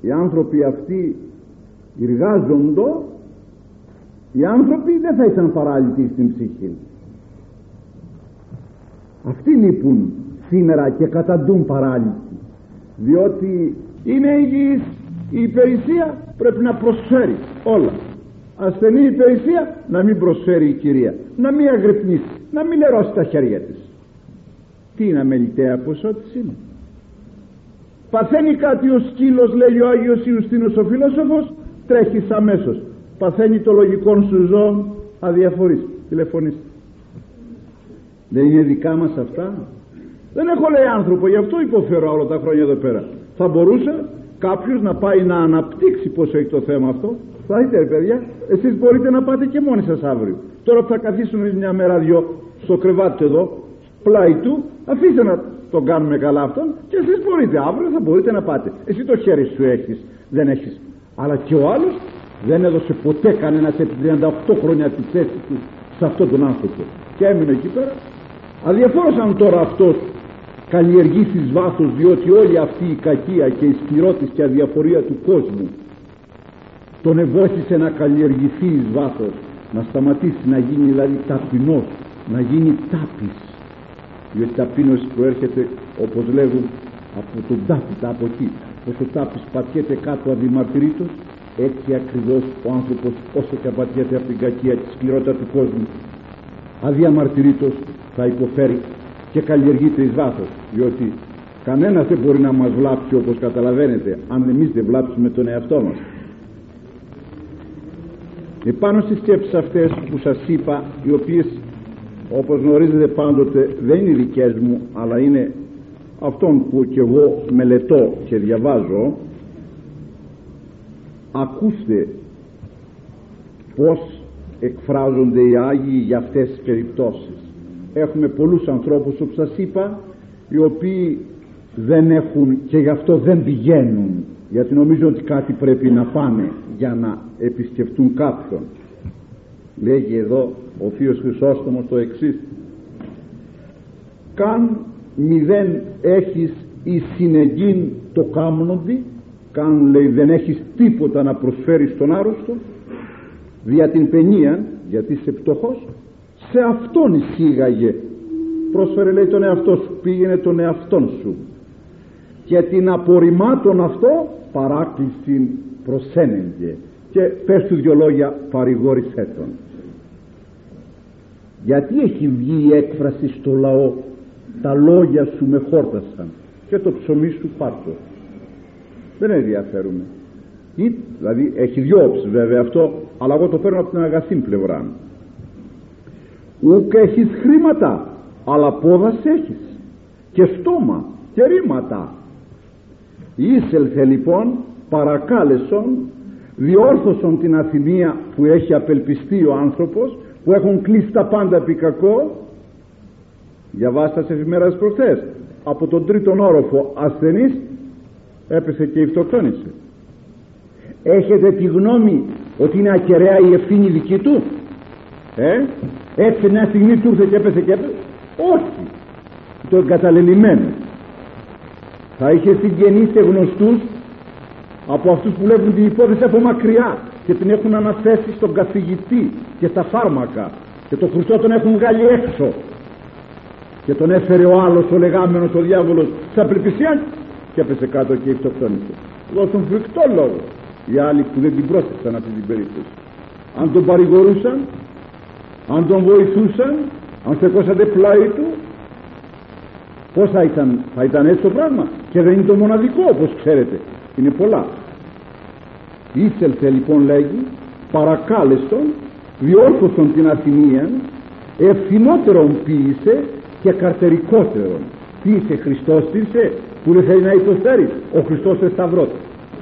οι άνθρωποι αυτοί εργάζονται οι άνθρωποι δεν θα ήταν παράλυτοι στην ψυχή. Αυτοί λείπουν σήμερα και καταντούν παράλυτοι διότι είναι υγιής. Η υπηρεσία πρέπει να προσφέρει όλα. Ασθενή υπηρεσία να μην προσφέρει η κυρία. Να μην αγρυπνήσει να μην λερώσει τα χέρια της. Τι είναι αμεληταία ποσότης είναι. Παθαίνει κάτι ο σκύλος λέει ο Άγιος Ιουστίνος ο φιλόσοφος τρέχεις αμέσως. Παθαίνει το λογικό σου ζώο αδιαφορείς. Τηλεφωνείς δεν είναι δικά μας αυτά δεν έχω λέει άνθρωπο γι' αυτό υποφέρω όλα τα χρόνια εδώ πέρα. Θα μπορούσε κάποιος να πάει να αναπτύξει πως έχει το θέμα αυτό. Θα δείτε ρε παιδιά εσείς μπορείτε να πάτε και μόνοι σας αύριο. Τώρα που θα καθίσουμε μια μέρα δυο στο κρεβάτι εδώ πλάι του αφήστε να τον κάνουμε καλά αυτόν και εσείς μπορείτε. Αύριο θα μπορείτε να πάτε. Εσύ το χέρι σου έχεις δεν έχεις. Αλλά και ο άλλος δεν έδωσε ποτέ κανένα σε 38 χρόνια τη θέση του σε αυτόν τον άνθρωπο. Και έμεινε εκεί πέρα. Αδιαφόρος αν τώρα αυτός καλλιεργήσεις βάθος διότι όλη αυτή η κακία και η σκληρότης και αδιαφορία του κόσμου τον ευώθησε να καλλιεργηθεί εις βάθος να σταματήσει να γίνει δηλαδή ταπεινός να γίνει τάπης. Διότι ταπείνωση προέρχεται όπως λέγουν από τον τάπητα από εκεί. Πως ο τάπης πατιέται κάτω αδημαρτυρήτως έτσι ακριβώς ο άνθρωπος όσο και απατιέται από την κακία τη σκληρότητα του κόσμου αδιαμαρτυρήτως θα υποφέρει και καλλιεργείται εις βάθος διότι κανένας δεν μπορεί να μας βλάψει όπως καταλαβαίνετε αν εμείς δεν βλάψουμε τον εαυτό μας. Επάνω στις σκέψεις αυτές που σας είπα οι οποίες όπως γνωρίζετε πάντοτε δεν είναι δικές μου αλλά είναι αυτόν που και εγώ μελετώ και διαβάζω ακούστε πως εκφράζονται οι Άγιοι για αυτές τις περιπτώσεις έχουμε πολλούς ανθρώπους όπως σας είπα οι οποίοι δεν έχουν και γι' αυτό δεν πηγαίνουν γιατί νομίζω ότι κάτι πρέπει να πάνε για να επισκεφτούν κάποιον λέγει εδώ ο Θείος Χρυσόστομος το εξής. καν μηδέν έχεις η συνεγγύν το κάμνοντι καν λέει δεν έχεις τίποτα να προσφέρεις στον άρρωστο δια την παινία γιατί είσαι πτωχός σε αυτόν εισήγαγε. Πρόσφερε λέει τον εαυτό σου. Πήγαινε τον εαυτόν σου. Και την απορριμμάτων αυτό παράκληση προσένεγγε και πες τους δυο λόγια παρηγόρησέ τον. Γιατί έχει βγει η έκφραση στο λαό; Τα λόγια σου με χόρτασαν και το ψωμί σου πάρτο. Δεν ενδιαφέρουμε ή, δηλαδή έχει δυο όψεις βέβαια αυτό αλλά εγώ το παίρνω από την αγαθή πλευρά ούκ έχεις χρήματα αλλά πόδας έχεις και στόμα και ρήματα. Ήσελθε λοιπόν παρακάλεσον διόρθωσον την αθυμία που έχει απελπιστεί ο άνθρωπος που έχουν κλείσει τα πάντα επί κακό. Διαβάστα σε εφημέρας προχθές. Από τον τρίτον όροφο ασθενής έπεσε και ηφτοκτόνησε έχετε τη γνώμη ότι είναι ακεραία η ευθύνη δική του; Ε; Έτσι μια στιγμή του ήρθε και έπεσε και έπεσε. Όχι. Το εγκαταλελειμμένο θα είχε συγγενείς και γνωστούς από αυτούς που βλέπουν την υπόθεση από μακριά και την έχουν αναθέσει στον καθηγητή και στα φάρμακα. Και το χρυσό τον έχουν βγάλει έξω. Και τον έφερε ο άλλος ο λεγάμενος ο διάβολος στα απελπισίας και έπεσε κάτω και ηφτοκτόνησε δώσουν φρικτό λόγο. Οι άλλοι που δεν την πρόσεξαν αυτή την περίπτωση. Αν τον παρηγορούσαν αν τον βοηθούσαν αν στεκόσατε πλάι του πως θα ήταν θα ήταν έτσι το πράγμα; Και δεν είναι το μοναδικό όπως ξέρετε. Είναι πολλά. Ήθελθε λοιπόν λέγει παρακάλεστον διόρθωσον την αθηνία ευθυνότερον ποιήσε και καρτερικότερον. Ποιήσε Χριστός ποιήσε που δεν θέλει να υποφέρει. Ο Χριστός σταυρός.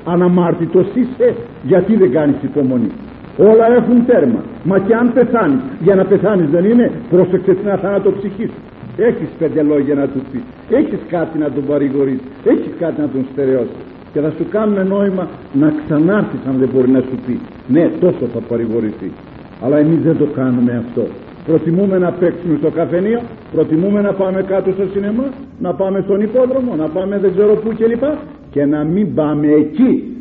Αναμάρτητος είσαι γιατί δεν κάνεις υπομονή όλα έχουν τέρμα. Μα και αν πεθάνεις για να πεθάνεις δεν είναι πρόσεξε την αθάνατο ψυχή σου. Έχεις πέντε λόγια να του πεις. Έχεις κάτι να τον παρηγορείς. Έχεις κάτι να τον στερεώσεις. Και θα σου κάνουν νόημα να ξανάρθεις αν δεν μπορεί να σου πει. Ναι τόσο θα παρηγορηθεί. Αλλά εμείς δεν το κάνουμε αυτό. Προτιμούμε να παίξουμε στο καφενείο προτιμούμε να πάμε κάτω στο σινεμά να πάμε στον υπόδρομο να πάμε δεν ξέρω πού κλπ. Και να μην πάμε εκεί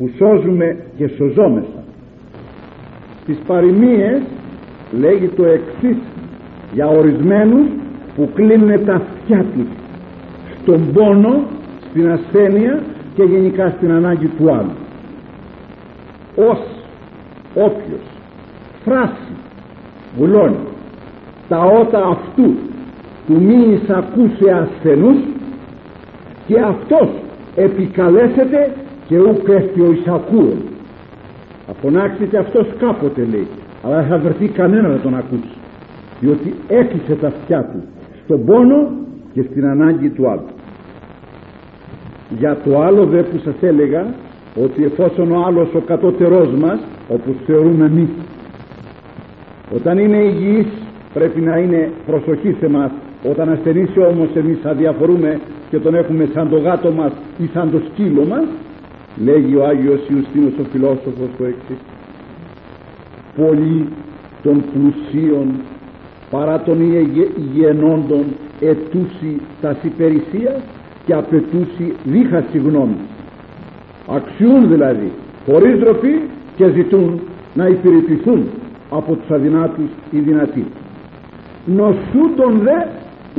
που σώζουμε και σωζόμεθα. Στις παροιμίες λέγει το εξής για ορισμένους που κλείνουν τα αυτιά τους στον πόνο στην ασθένεια και γενικά στην ανάγκη του άλλου. Ως όποιος φράσει βουλώνει τα ότα αυτού του μη εισακούσε ασθενούς και αυτός επικαλέσεται και ούκ έφτει ο εισακούων θα φωνάξει και αυτός κάποτε λέει. Αλλά δεν θα βρεθεί κανένα να τον ακούσει. Διότι έκλεισε τα αυτιά του στον πόνο και στην ανάγκη του άλλου. Για το άλλο δε που σας έλεγα ότι εφόσον ο άλλος ο κατώτερός μας όπως θεωρούμε εμείς όταν είναι υγιής πρέπει να είναι προσοχή σε μας. Όταν ασθενήσει όμως εμείς αδιαφορούμε και τον έχουμε σαν το γάτο μας ή σαν το σκύλο μας λέγει ο Άγιος Ιουστίνος ο φιλόσοφος το εξή πολλοί των πλουσίων παρά των υγιενόντων ετούσι τα υπηρεσίας και απαιτούσι δίχα συγγνώμη αξιούν δηλαδή χωρίς ντροπή και ζητούν να υπηρετηθούν από τους αδυνάτους οι δυνατοί. Νοσούντον δε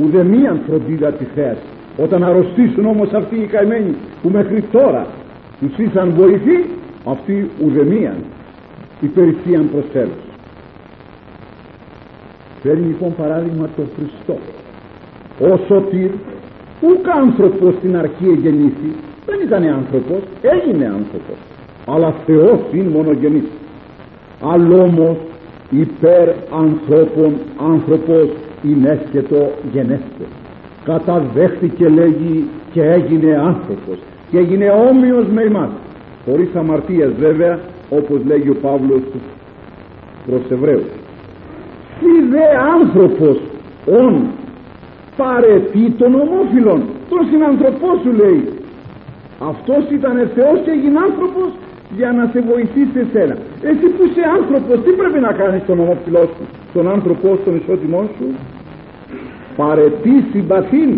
ουδεμίαν φροντίδα τη θέαση όταν αρρωστήσουν όμως αυτοί οι καημένοι που μέχρι τώρα τους ήσαν βοηθοί αυτοί ουδεμίαν υπηρεσίαν προσφέρουν φέρνει λοιπόν παράδειγμα τον Χριστό. Ο Σωτήρ ούκ άνθρωπος στην αρχή εγεννήθη δεν ήταν άνθρωπος έγινε άνθρωπος αλλά Θεός είναι μονογενής αλλά όμως υπέρ ανθρώπων άνθρωπος είναι το γενέστε. Καταδέχτηκε λέγει και έγινε άνθρωπος και έγινε όμοιος με εμάς χωρίς αμαρτίας βέβαια όπως λέγει ο Παύλος προς Εβραίους. «Σι δε άνθρωπος ον παρετεί των ομόφυλων τον συνανθρωπό σου λέει. Αυτός ήταν Θεός και έγινε άνθρωπος για να σε βοηθήσει εσένα. Εσύ που είσαι άνθρωπος τι πρέπει να κάνεις τον ομόφυλό σου τον άνθρωπό στον ισότιμό σου; Παρετεί συμπαθήν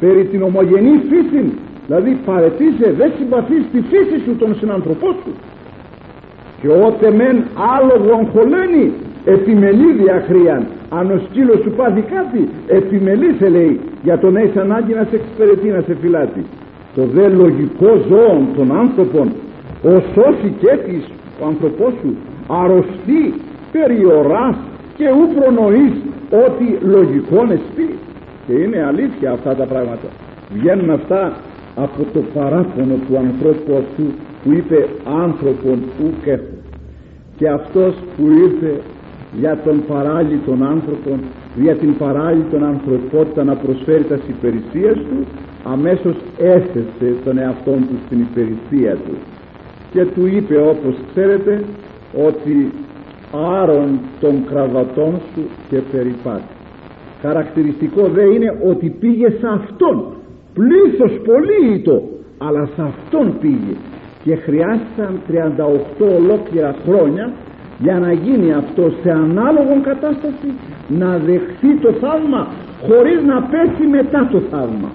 περί την ομογενή φύση δηλαδή παρετήσε δεν συμπαθείς τη φύση σου τον συνανθρωπό σου. Και ότε μεν άλογον χωλένει επιμελεί διαχρίαν αν ο σκύλος σου πάθει κάτι επιμελεί σε λέει για τον έχει ανάγκη να σε εξυπηρετεί να σε φυλάτει το δε λογικό ζώο των άνθρωπων ο σώση και της ο άνθρωπός σου αρρωστεί περιοράς και ου προνοείς ότι λογικόν εστί και είναι αλήθεια αυτά τα πράγματα. Βγαίνουν αυτά από το παράπονο του ανθρώπου αυτού που είπε άνθρωπον ουκ έχω και αυτός που ήρθε για τον παράλυτον άνθρωπο για την παράλυτον ανθρωπότητα να προσφέρει τας υπηρεσίες του αμέσως έθεσε τον εαυτό του στην υπηρεσία του. Και του είπε όπως ξέρετε ότι άρον των κραβατών σου και περιπάτης χαρακτηριστικό δε είναι ότι πήγε σε αυτόν πλήθος πολύ ήτο αλλά σε αυτόν πήγε. Και χρειάστηκαν 38 ολόκληρα χρόνια για να γίνει αυτό σε ανάλογο κατάσταση να δεχθεί το θαύμα χωρίς να πέσει μετά το θαύμα.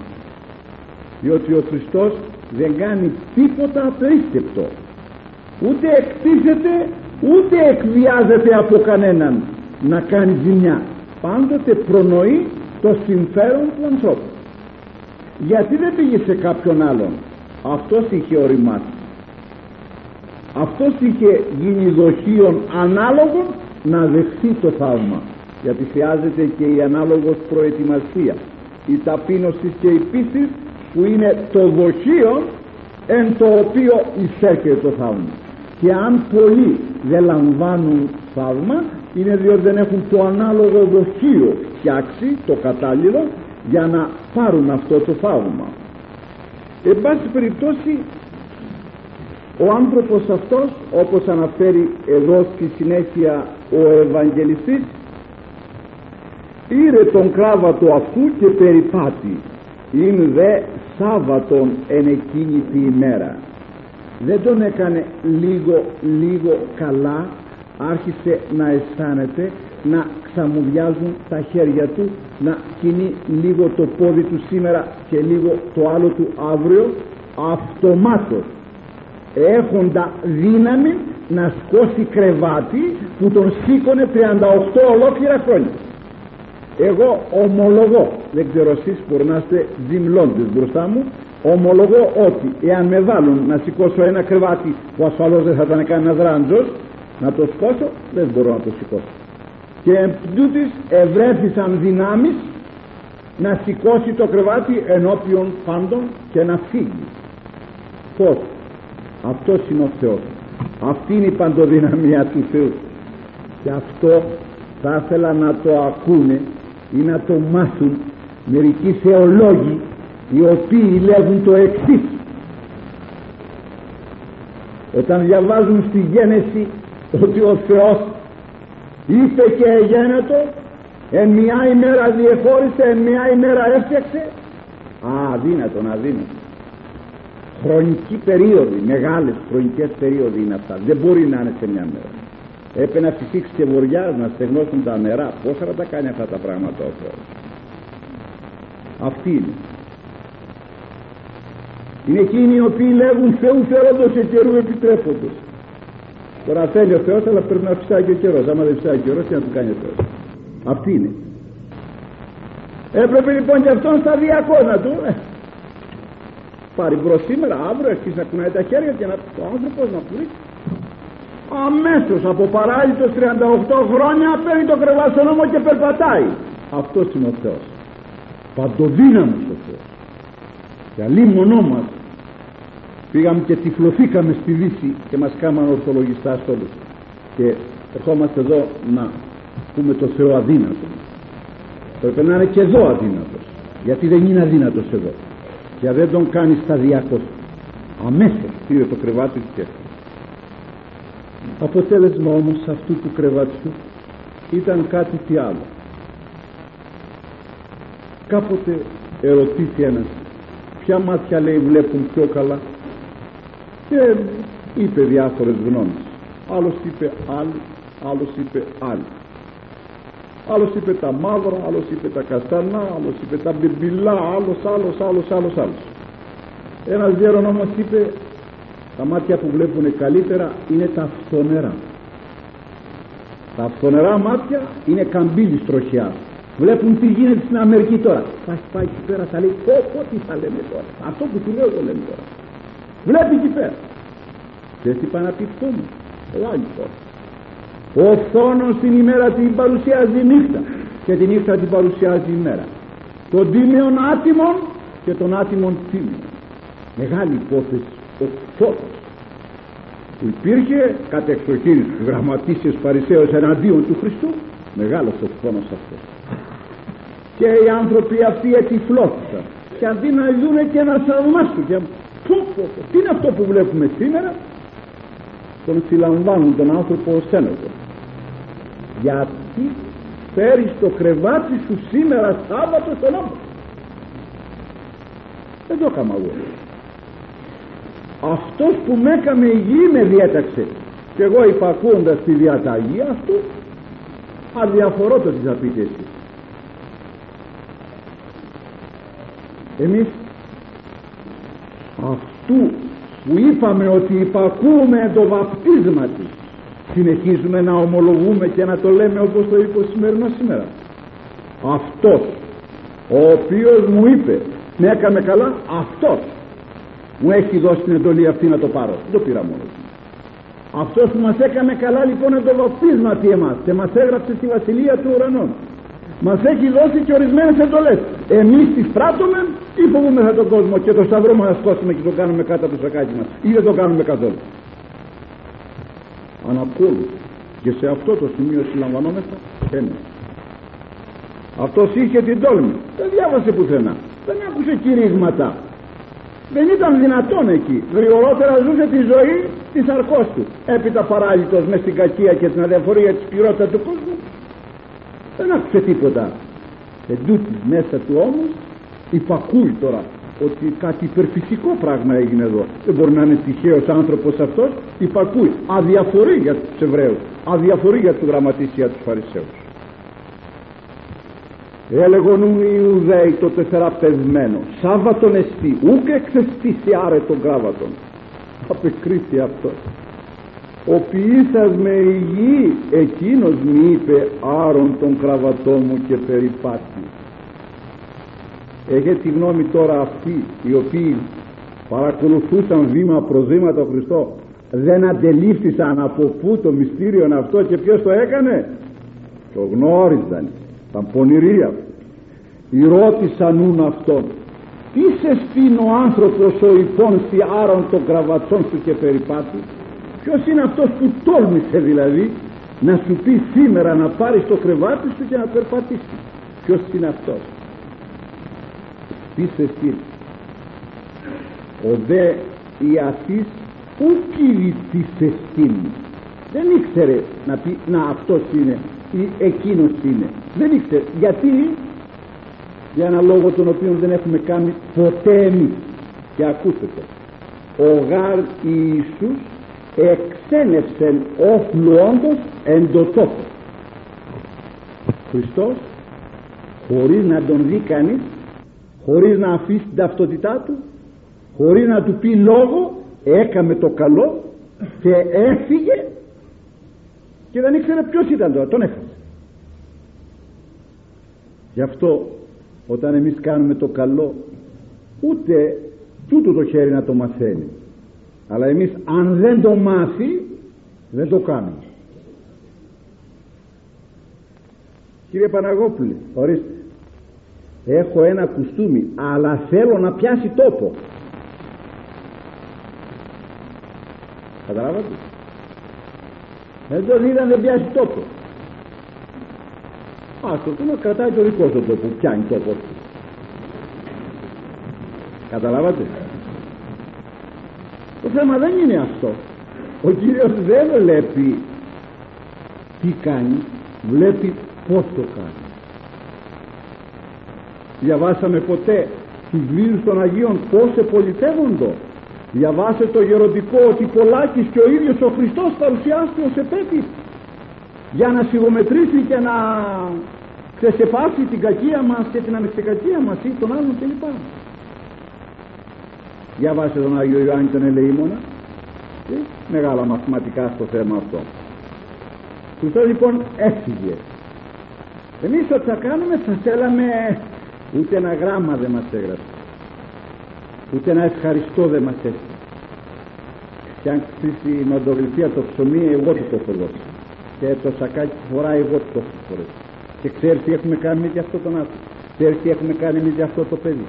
Διότι ο Χριστός δεν κάνει τίποτα απρίστευτο ούτε εκτίθεται ούτε εκβιάζεται από κανέναν να κάνει ζημιά. Πάντοτε προνοεί το συμφέρον του ανθρώπου γιατί δεν πήγε σε κάποιον άλλον. Αυτός είχε οριμάσει αυτός είχε γίνει δοχείων ανάλογων να δεχθεί το θαύμα. Γιατί χρειάζεται και η ανάλογος προετοιμασία. Η ταπείνωση και η πίστη που είναι το δοχείο εν το οποίο εισέρχεται το θαύμα. Και αν πολλοί δεν λαμβάνουν θαύμα είναι διότι δεν έχουν το ανάλογο δοχείο φτιάξει το κατάλληλο για να πάρουν αυτό το θαύμα. Εν πάση περιπτώσει ο άνθρωπος αυτός όπως αναφέρει εδώ στη συνέχεια ο Ευαγγελιστής ήρε τον κράβατο αυτού και περιπάτη. Είναι δε Σάββατον εν εκείνη τη ημέρα δεν τον έκανε λίγο λίγο καλά άρχισε να αισθάνεται να ξαμουδιάζουν τα χέρια του να κινεί λίγο το πόδι του σήμερα και λίγο το άλλο του αύριο αυτομάτως έχοντα δύναμη να σκώσει κρεβάτι που τον σήκωνε 38 ολόκληρα χρόνια. Εγώ ομολογώ δεν ξέρω εσείς μπορεί να είστε δημλώντες μπροστά μου ομολογώ ότι εάν με βάλουν να σηκώσω ένα κρεβάτι που ασφαλώς δεν θα ήταν κανένας ράντζος να το σηκώσω δεν μπορώ να το σηκώσω και τούτης ευρέθησαν δυνάμεις να σηκώσει το κρεβάτι ενώπιον πάντων και να φύγει. Πως αυτός είναι ο Θεός. Αυτή είναι η παντοδυναμία του Θεού. Και αυτό θα ήθελα να το ακούνε ή να το μάθουν μερικοί θεολόγοι οι οποίοι λέγουν το εξής. όταν διαβάζουν στη γένεση ότι ο Θεός είπε και εγένετο εν μια ημέρα διεχώρισε εν μια ημέρα έφτιαξε. Α αδύνατον αδύνατο. Χρονική περίοδοι μεγάλες χρονικές περίοδοι είναι αυτά. Δεν μπορεί να είναι σε μια μέρα. Έπρεπε να φυσήξει και βοριά να στεγνώσουν τα νερά. Πώς θα τα κάνει αυτά τα πράγματα ο Θεός; Αυτή είναι. Είναι εκείνοι οι οποίοι λέγουν Θεού φέροντος και καιρού επιτρέποντος τώρα θέλει ο Θεός αλλά πρέπει να φυσάει και ο καιρός. Άμα δεν φυσάει ο καιρός τι να του κάνει ο Θεός. Αυτή είναι. Έπρεπε λοιπόν και αυτόν σταδιακό να του ε, πάρει μπρος σήμερα αύριο αρχίσει να κουνάει τα χέρια και να, ο άνθρωπος να πουλήσει αμέσως από παράλληλος 38 χρόνια παίρνει το κρεβάτι στον νόμο και περπατάει. Αυτός είναι ο Θεός. Παντοδύναμος ο Θεός. Και αλίμονό μας πήγαμε και τυφλωθήκαμε στη Δύση και μας κάμαν ορθολογιστάς όλους. Και ερχόμαστε εδώ να πούμε το Θεό αδύνατος. Πρέπει να είναι και εδώ αδύνατος. Γιατί δεν είναι αδύνατος εδώ. Και δεν τον κάνει σταδιακός. Αμέσως πήρε το κρεβάτι του και αποτέλεσμα όμως αυτού του κρεβάτιου ήταν κάτι τι άλλο. Κάποτε ερωτήθη ένας ποια μάτια λέει βλέπουν πιο καλά και είπε διάφορες γνώμες. Άλλος είπε άλλη άλλος είπε άλλη άλλος είπε τα μαύρα άλλος είπε τα καστανά άλλος είπε τα μπιμπιλά άλλος άλλος άλλος άλλος άλλος. Ένας γέρον όμως είπε τα μάτια που βλέπουν καλύτερα είναι τα φθονερά τα φθονερά μάτια είναι καμπύλης τροχιά. Βλέπουν τι γίνεται στην Αμερική τώρα. Θα πάει εκεί πέρα θα λέει πω πω τι θα λέμε τώρα αυτό που του λέω το λέμε τώρα βλέπει εκεί πέρα. Και τι πάει να πει φθόνο Λάγει τώρα ο φθόνος την ημέρα την παρουσιάζει νύχτα και τη νύχτα την παρουσιάζει ημέρα τον τίμιον άτιμον και τον άτιμον τίμιον. Μεγάλη υπόθεση ο φώτος που υπήρχε κατ' εξοχήν γραμματίσιος παρισαίος εναντίον του Χριστού. Μεγάλος ο φθόνος αυτός. Και οι άνθρωποι αυτοί ετυφλώθησαν και αντί να δούνε και να θαυμάσουν και πω, πω, πω, τι είναι αυτό που βλέπουμε σήμερα; Τον συλλαμβάνουν τον άνθρωπο ως ένεργο γιατί φέρεις το κρεβάτι σου σήμερα Σάββατο στον νόμο. Δεν το έκανα εγώ. Αυτός που με έκαμε υγιή με διέταξε. Και εγώ υπακούοντας τη διαταγή αυτού αδιαφορώ το τι θα πείτε εσείς εμείς αυτού που είπαμε ότι υπακούμε το βαπτίσμα της συνεχίζουμε να ομολογούμε και να το λέμε όπως το είπε ο σημερινός σήμερα. Αυτός ο οποίος μου είπε με έκανε καλά αυτός μου έχει δώσει την εντολή αυτή να το πάρω. Δεν το πήρα μόνος αυτός που μας έκανε καλά λοιπόν να το βαπτίσματι εμάς. Και μας έγραψε στη βασιλεία του ουρανών μας έχει δώσει και ορισμένες εντολές. Εμείς τις πράττουμε ή φοβούμεθα τον κόσμο και το σταυρό μας να σκόσουμε και το κάνουμε κάτω από το σακάκι μας. Ή δεν το κάνουμε καθόλου. Αναπόλου και σε αυτό το σημείο συλλαμβανόμεθα ένα αυτός είχε την τόλμη. Δεν διάβασε πουθενά. Δεν άκουσε κηρύγματα. Δεν ήταν δυνατόν εκεί. Γρηγορότερα ζούσε τη ζωή της αρκός του έπειτα παράλυτος μες στην κακία και την αδιαφορία της πληρότητα του κόσμου δεν άκουσε τίποτα. Εν τούτης μέσα του όμως υπακούει τώρα ότι κάτι υπερφυσικό πράγμα έγινε εδώ. Δεν μπορεί να είναι τυχαίος άνθρωπος αυτός. Υπακούει. Αδιαφορεί για τους Εβραίους. Αδιαφορεί για τους γραμματείς για τους Φαρισαίους. Έλεγον οι Ιουδαίοι το τεσσεραπευμένο Σάββατον εστί. Ούκ εξεστήσει άρετον κράβατον. Απεκρίθη αυτός ο ποιήσας με υγιή εκείνος μη είπε άρον τον κραβατό μου και περιπάτη έχετε τη γνώμη τώρα αυτοί οι οποίοι παρακολουθούσαν βήμα προς βήμα τον Χριστό δεν αντελήφθησαν από πού το μυστήριο αυτό και ποιος το έκανε; Το γνώριζαν ήταν πονηροί αυτοί ρώτησαν ούν αυτόν τι σε στείνει ο άνθρωπος ο υπόν άρον των κραβατσών σου και περιπάτη; Ποιος είναι αυτός που τόλμησε δηλαδή να σου πει σήμερα να πάρεις το κρεβάτι σου και να περπατήσεις; Ποιος είναι αυτός; Τι σε στείνει ο δε Ιασής που τι σε στείνει δεν ήξερε να πει να αυτός είναι ή εκείνος είναι. Δεν ήξερε. Γιατί; Για ένα λόγο τον οποίο δεν έχουμε κάνει ποτέ εμείς. Και ακούστε το. Ο γάρ Ιησούς εξένευσεν όφλου εν το τόπο. Χριστός χωρίς να τον δει κανείς χωρίς να αφήσει την ταυτότητά του χωρίς να του πει λόγο έκαμε το καλό και έφυγε και δεν ήξερε ποιος ήταν τώρα τον έφυγε. Γι' αυτό όταν εμείς κάνουμε το καλό ούτε τούτο το χέρι να το μαθαίνει αλλά εμείς αν δεν το μάθει δεν το κάνουμε. Κύριε Παναγόπουλη ορίστε. Έχω ένα κουστούμι αλλά θέλω να πιάσει τόπο. Καταλάβατε; Δεν το δει δεν πιάσει τόπο. Άστο του να κρατάει το δικό του τόπο πιάνει τόπο. Καταλάβατε; Το θέμα δεν είναι αυτό. Ο Κύριος δεν βλέπει τι κάνει βλέπει πως το κάνει. Διαβάσαμε ποτέ τους βίους των Αγίων πως επολιτεύοντο διαβάσε το γεροντικό ότι πολλάκις και ο ίδιος ο Χριστός παρουσιάστηκε ως επέτη για να σιγομετρήσει και να ξεσεπάσει την κακία μας και την ανεξεκακία μας ή των άλλων κλπ διαβάσε τον Άγιο Ιωάννη τον Ελεήμονα. Και μεγάλα μαθηματικά στο θέμα αυτό. Χριστός λοιπόν έφυγε. Εμείς ό,τι θα κάνουμε θα θέλαμε ούτε ένα γράμμα δεν μας έγραψε. Ούτε ένα ευχαριστώ δεν μας έστειλε. Και αν ξύσει η μαντογλυφία το ψωμί εγώ του το έχω δώσει και το σακάκι φοράει εγώ του το έχω φορέσει και ξέρει τι έχουμε κάνει με αυτό τον άνθρωπο. Ξέρει τι έχουμε κάνει με αυτό το παιδί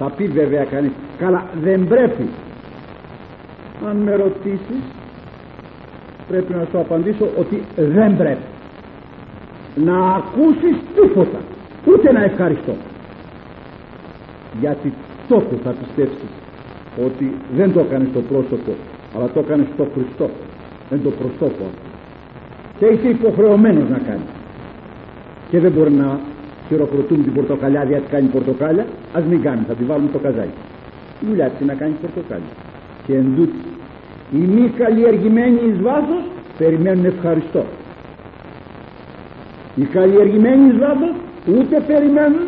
θα πει βέβαια κανείς καλά δεν πρέπει αν με ρωτήσεις πρέπει να σου απαντήσω ότι δεν πρέπει. Να ακούσεις τίποτα ούτε να ευχαριστώ. Γιατί τότε θα πιστέψεις ότι δεν το έκανες στο πρόσωπο αλλά το έκανες στο Χριστό δεν το προσώπο και είσαι υποχρεωμένος να κάνεις. Και δεν μπορεί να χειροκροτούμε την πορτοκαλιά γιατί κάνει πορτοκάλια ας μην κάνει θα τη βάλουμε το καζάκι. Η δουλειά της να κάνει πορτοκάλια. Και εν τούτη, οι μη καλλιεργημένοι εις βάθος περιμένουν ευχαριστώ. Οι καλλιεργημένοι εις βάθος ούτε περιμένουν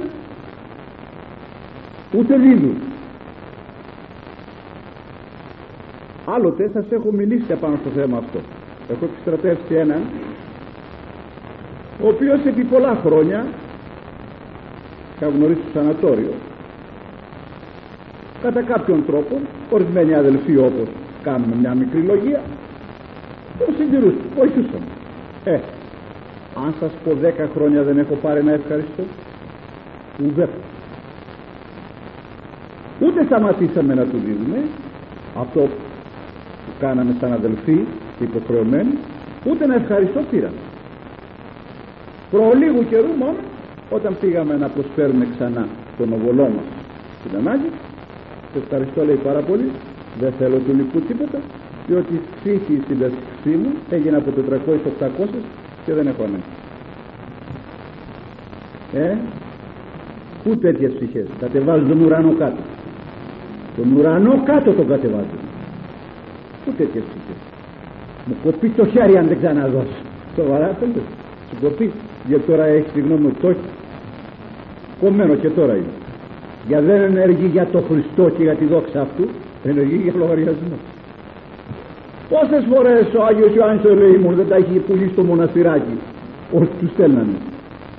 ούτε δίδουν άλλοτε σας έχω μιλήσει απάνω στο θέμα αυτό. Έχω επιστρατεύσει έναν ο οποίος επί πολλά χρόνια είχα γνωρίσει στο σανατόριο. Κατά κάποιον τρόπο ορισμένοι αδελφοί όπως κάνουμε μια μικρή λογία το συντηρούσαν, βοηθούσαν. Ε, αν σας πω δέκα χρόνια δεν έχω πάρει να ευχαριστώ ουδέποτε ούτε σταματήσαμε να του δίνουμε. Αυτό που κάναμε σαν αδελφοί και υποχρεωμένοι ούτε να ευχαριστώ πήραμε. Προ λίγου καιρού μόνο όταν πήγαμε να προσφέρουμε ξανά τον οβολό μας την ανάγκη σε ευχαριστώ λέει πάρα πολύ. Δεν θέλω του λοιπού τίποτα διότι ψήφι η σύνταξή μου έγινε από 400-800 και δεν έχω ανάγκη. Ε, πού τέτοιες ψυχές; Κατεβάζουν τον ουρανό κάτω. Τον ουρανό κάτω τον κατεβάζουν. Πού τέτοιες ψυχές; Μου κοπεί το χέρι αν δεν ξαναδώσω. Σοβαρά θέλετε σου κοπεί. Γιατί τώρα έχεις τη γνώμη μου το κομμένο και τώρα είναι. Για δεν ενεργεί για το Χριστό και για τη δόξα αυτού ενεργεί για λογαριασμό. Πόσες φορές ο Άγιος Ιωάννης ο Ελεήμων δεν τα έχει πουλήσει στο μοναστηράκι; Όσοι τους στέλνανε.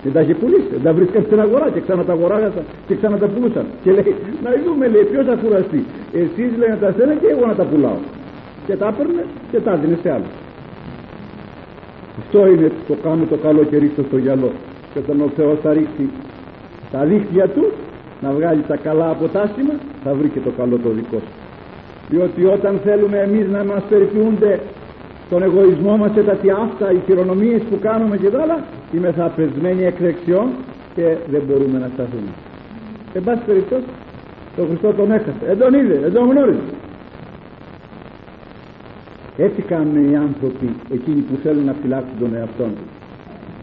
Δεν τα έχει πουλήσει, δεν τα βρίσκαν στην αγορά και ξανά τα αγοράγασαν και ξανά τα πουλούσαν. Και λέει να δούμε λέει ποιος θα κουραστεί. Εσείς λέει να τα στέλνετε και εγώ να τα πουλάω. Και τα έπαιρνε και τα έδινε σε άλλους αυτό είναι το κάνω το καλό και ρίξω στο γυαλό. Και όταν ο Θεός θα ρίξει τα δίχτυα του να βγάλει τα καλά αποτάσιμα θα βρει και το καλό το δικό σου. Διότι όταν θέλουμε εμείς να μας περιποιούνται τον εγωισμό μας και τα τι αυτά οι χειρονομίες που κάνουμε και τα άλλα είμαι θα πεσμένοι εκ δεξιών και δεν μπορούμε να σταθούμε. Εν πάση περιπτώσει τον Χριστό τον έχασε. Δεν τον είδε, δεν τον γνώριζε. Έτσι κάνουν οι άνθρωποι εκείνοι που θέλουν να φυλάξουν τον εαυτό τους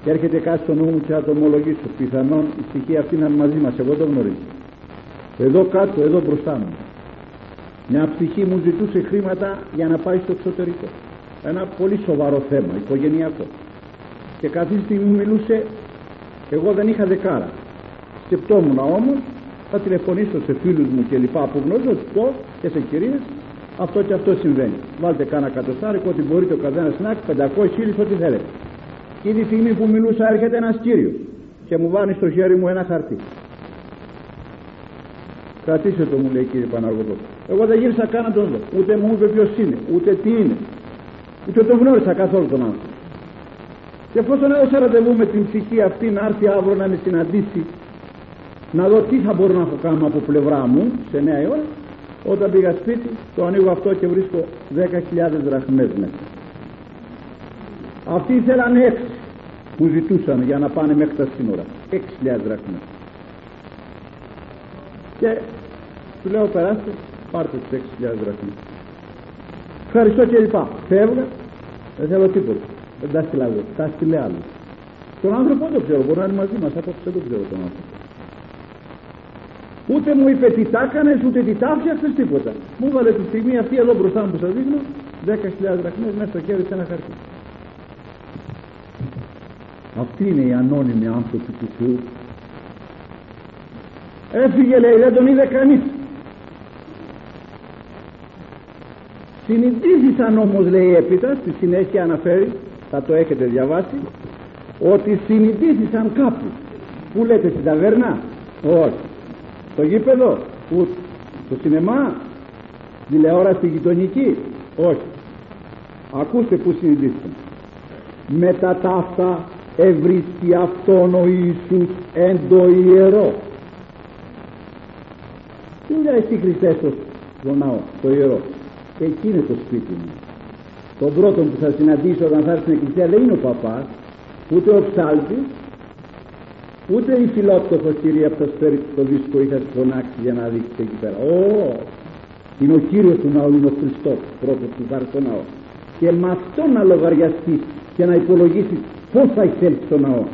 και έρχεται κάτι στο νου μου και θα το ομολογήσω. Πιθανόν η στοιχεία αυτή να είναι μαζί μας εγώ το γνωρίζω. Εδώ κάτω, εδώ μπροστά μου. Μια ψυχή μου ζητούσε χρήματα για να πάει στο εξωτερικό. Ένα πολύ σοβαρό θέμα οικογενειακό. Και κάθε στιγμή μου μιλούσε εγώ δεν είχα δεκάρα. Σκεπτόμουν όμως θα τηλεφωνήσω σε φίλους μου και λοιπά που γνωρίζω πω και σε κυρίες αυτό και αυτό συμβαίνει. Βάλτε κάνα κατοστάρικο ότι μπορείτε ο καθένας να έχει 500 χίλιες ό,τι θέλετε και τη στιγμή που μιλούσα έρχεται ένας κύριος και μου βάνει στο χέρι μου ένα χαρτί. Κρατήστε το μου λέει κύριε Παναγωγός εγώ δεν γύρισα καν να τον δω. Ούτε μου είπε ποιος είναι ούτε τι είναι. Ούτε τον γνώρισα καθόλου τον άνθρωπο. Και εφόσον έδωσα ραντεβού με την ψυχή αυτή να έρθει αύριο να με συναντήσει να δω τι θα μπορώ να έχω κάνει από πλευρά μου σε 9 η ώρα όταν πήγα σπίτι το ανοίγω αυτό και βρίσκω 10.000 δραχμές μέσα αυτοί ήθελαν έξι. Που ζητούσαν για να πάνε μέχρι τα σύνορα. 6.000 δραχμές. Και του λέω περάστε πάρτε τις 6.000 δραχμές ευχαριστώ και λοιπά. Φεύγα. Δεν θέλω τίποτα. Δεν τα στείλα εγώ τα στείλε άλλο. Τον άνθρωπο δεν το ξέρω. Μπορεί να είναι μαζί μας. Απόψε δεν το ξέρω τον άνθρωπο. Ούτε μου είπε τι τα έκανες ούτε τι τα φτιάξες τίποτα. Μου έβαλε τη στιγμή αυτή εδώ μπροστά μου που σας δείχνω 10.000 δραχμές μέσα στο χέρι σε ένα χαρτί αυτοί είναι οι ανώνυμοι άνθρωποι του Θεού. Έφυγε λέει δεν τον είδε κανείς. Συνειδήθησαν όμως λέει έπειτα στη συνέχεια αναφέρει θα το έχετε διαβάσει ότι συνειδήθησαν κάπου. Που λέτε στην ταβέρνα; Όχι. Στο γήπεδο; Που στο σινεμά; Τηλεόραση γειτονική; Όχι. Ακούστε που συνειδήθησαν. Μετά τα αυτά ευρίσκει αυτόν ο Ιησούς εν το ιερό. Τι λέει εσύ Χριστέ στο ναό, το ιερό. Εκεί είναι το σπίτι μου. Τον πρώτο που θα συναντήσω όταν θα έρθει στην εκκλησία δεν είναι ο παπάς ούτε ο ψάλτης ούτε η φιλότοφος κυρία που θα φέρει το δίσκο ή θα φωνάξει για να δείξει εκεί πέρα. Ω, είναι ο Κύριος του ναού είναι ο Χριστός πρώτος που θα έρθει στο ναό. Και με αυτό να λογαριαστείς και να υπολογίσεις πώς θα εισέλθει στο ναό.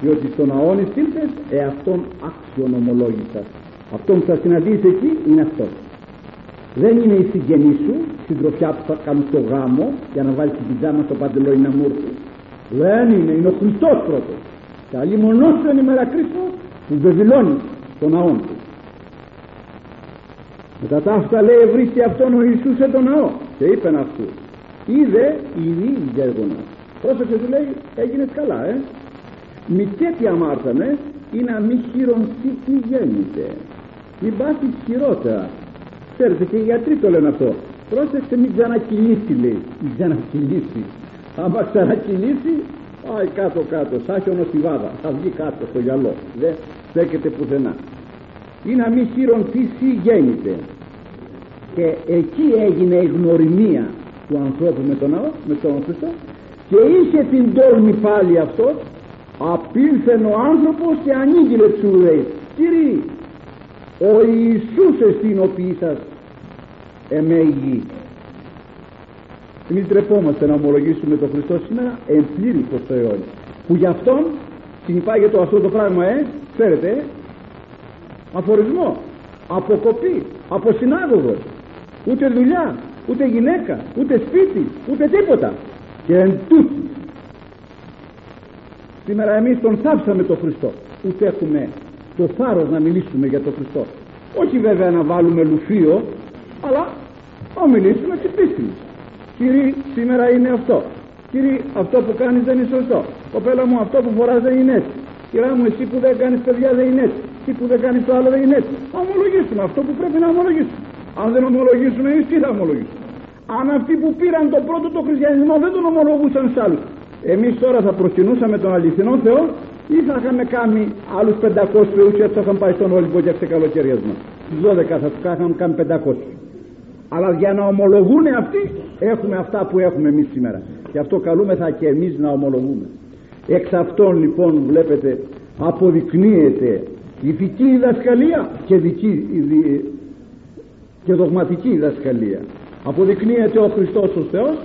Διότι στο ναό εισήλθες εαυτόν άξιον ομολόγησα αυτόν που θα συναντήσεις εκεί είναι αυτός. Δεν είναι η συγγενή σου συντροφιά που θα κάνουν το γάμο για να βάλεις την πιτζάμα στο παντελόνι να μου δεν είναι, είναι ο Χριστός πρώτος. Και άλλη μονός είναι η μέρα Κρίστο που βεβηλώνει τον ναό του. Μετά τα αυτά λέει βρίσκει αυτόν ο Ιησούς σε τον ναό. Και είπεν αυτού είδε ήδη γέργονας πρόσεξε του λέει έγινες καλά ε μη και τι αμάρθανε ή να μη χειρονθεί τι γέννηται μην πάθεις χειρότερα. Ξέρετε και οι γιατροί το λένε αυτό. Πρόσεξε μην ξανακυλήσει λέει. Μην ξανακυλήσει άμα ξανακυλήσει πάει κάτω κάτω. Σαν χιονοστιβάδα θα βγει κάτω στο γυαλό. Δεν στέκεται πουθενά. Ή να μη χειρονθήσει γέννηται και εκεί έγινε η γνωριμία του ανθρώπου με τον ναό με τον Χριστό και είχε την τόλμη πάλι αυτός απήλθεν ο άνθρωπος και ανοίγει λεψού λέει κύριε ο Ιησούς εστίν ο ποιήσας εμέ η γη εμείς τρεπόμαστε να ομολογήσουμε τον Χριστό σήμερα εν πλήρη προς το αιώνιο που γι' αυτόν συνυπάγεται αυτό το πράγμα ε, ξέρετε ε, αφορισμό αποκοπή, αποσυνάγωγος. Ούτε δουλειά, ούτε γυναίκα ούτε σπίτι, ούτε τίποτα και εν τούτη σήμερα εμείς τον θάψαμε τον Χριστό. Ούτε έχουμε το θάρρος να μιλήσουμε για τον Χριστό. Όχι βέβαια να βάλουμε λουφίο αλλά να μιλήσουμε και πίστη Κύριε σήμερα είναι αυτό. Κύριε αυτό που κάνεις δεν είναι σωστό. Κοπέλα μου αυτό που φοράς δεν είναι έτσι. Κυρά μου εσύ που δεν κάνεις παιδιά δεν είναι έτσι. Εσύ που δεν κάνεις το άλλο δεν είναι έτσι. Να ομολογήσουμε αυτό που πρέπει να ομολογήσουμε. Αν δεν ομολογήσουμε εμείς τι θα ομολογήσουμε; Αν αυτοί που πήραν το πρώτο το χριστιανισμό δεν τον ομολογούσαν σε άλλους. Εμείς τώρα θα προσκυνούσαμε τον αληθινό Θεό ή θα είχαμε κάνει άλλους 500 θεούς και θα είχαμε πάει στον Όλυμπο για ξεκαλοκαιριασμό στις 12 θα τους είχαμε κάνει 500 αλλά για να ομολογούν αυτοί έχουμε αυτά που έχουμε εμείς σήμερα. Και αυτό καλούμεθα και εμείς να ομολογούμε. Εξ αυτών λοιπόν βλέπετε αποδεικνύεται ηθική διδασκαλία και, δική, και δογματική διδασκαλία αποδεικνύεται ο Χριστός ο Θεός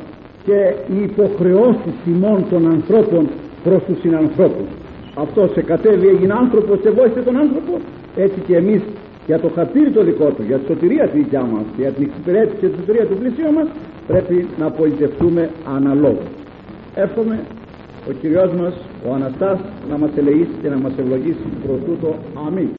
και οι υποχρεώσεις τιμών των ανθρώπων προς τους συνανθρώπους αυτό σε κατέβει έγινε άνθρωπος και βόησε τον άνθρωπο έτσι και εμείς για το χαρτίρι το δικό του, για τη σωτηρία τη δικιά μας, για την εξυπηρέτηση και τη σωτηρία του πλησίου μας, πρέπει να πολιτευτούμε αναλόγως. Εύχομαι ο Κυριός μας, ο Αναστάς, να μας ελεήσει και να μας ευλογήσει προς τούτο. Αμήν.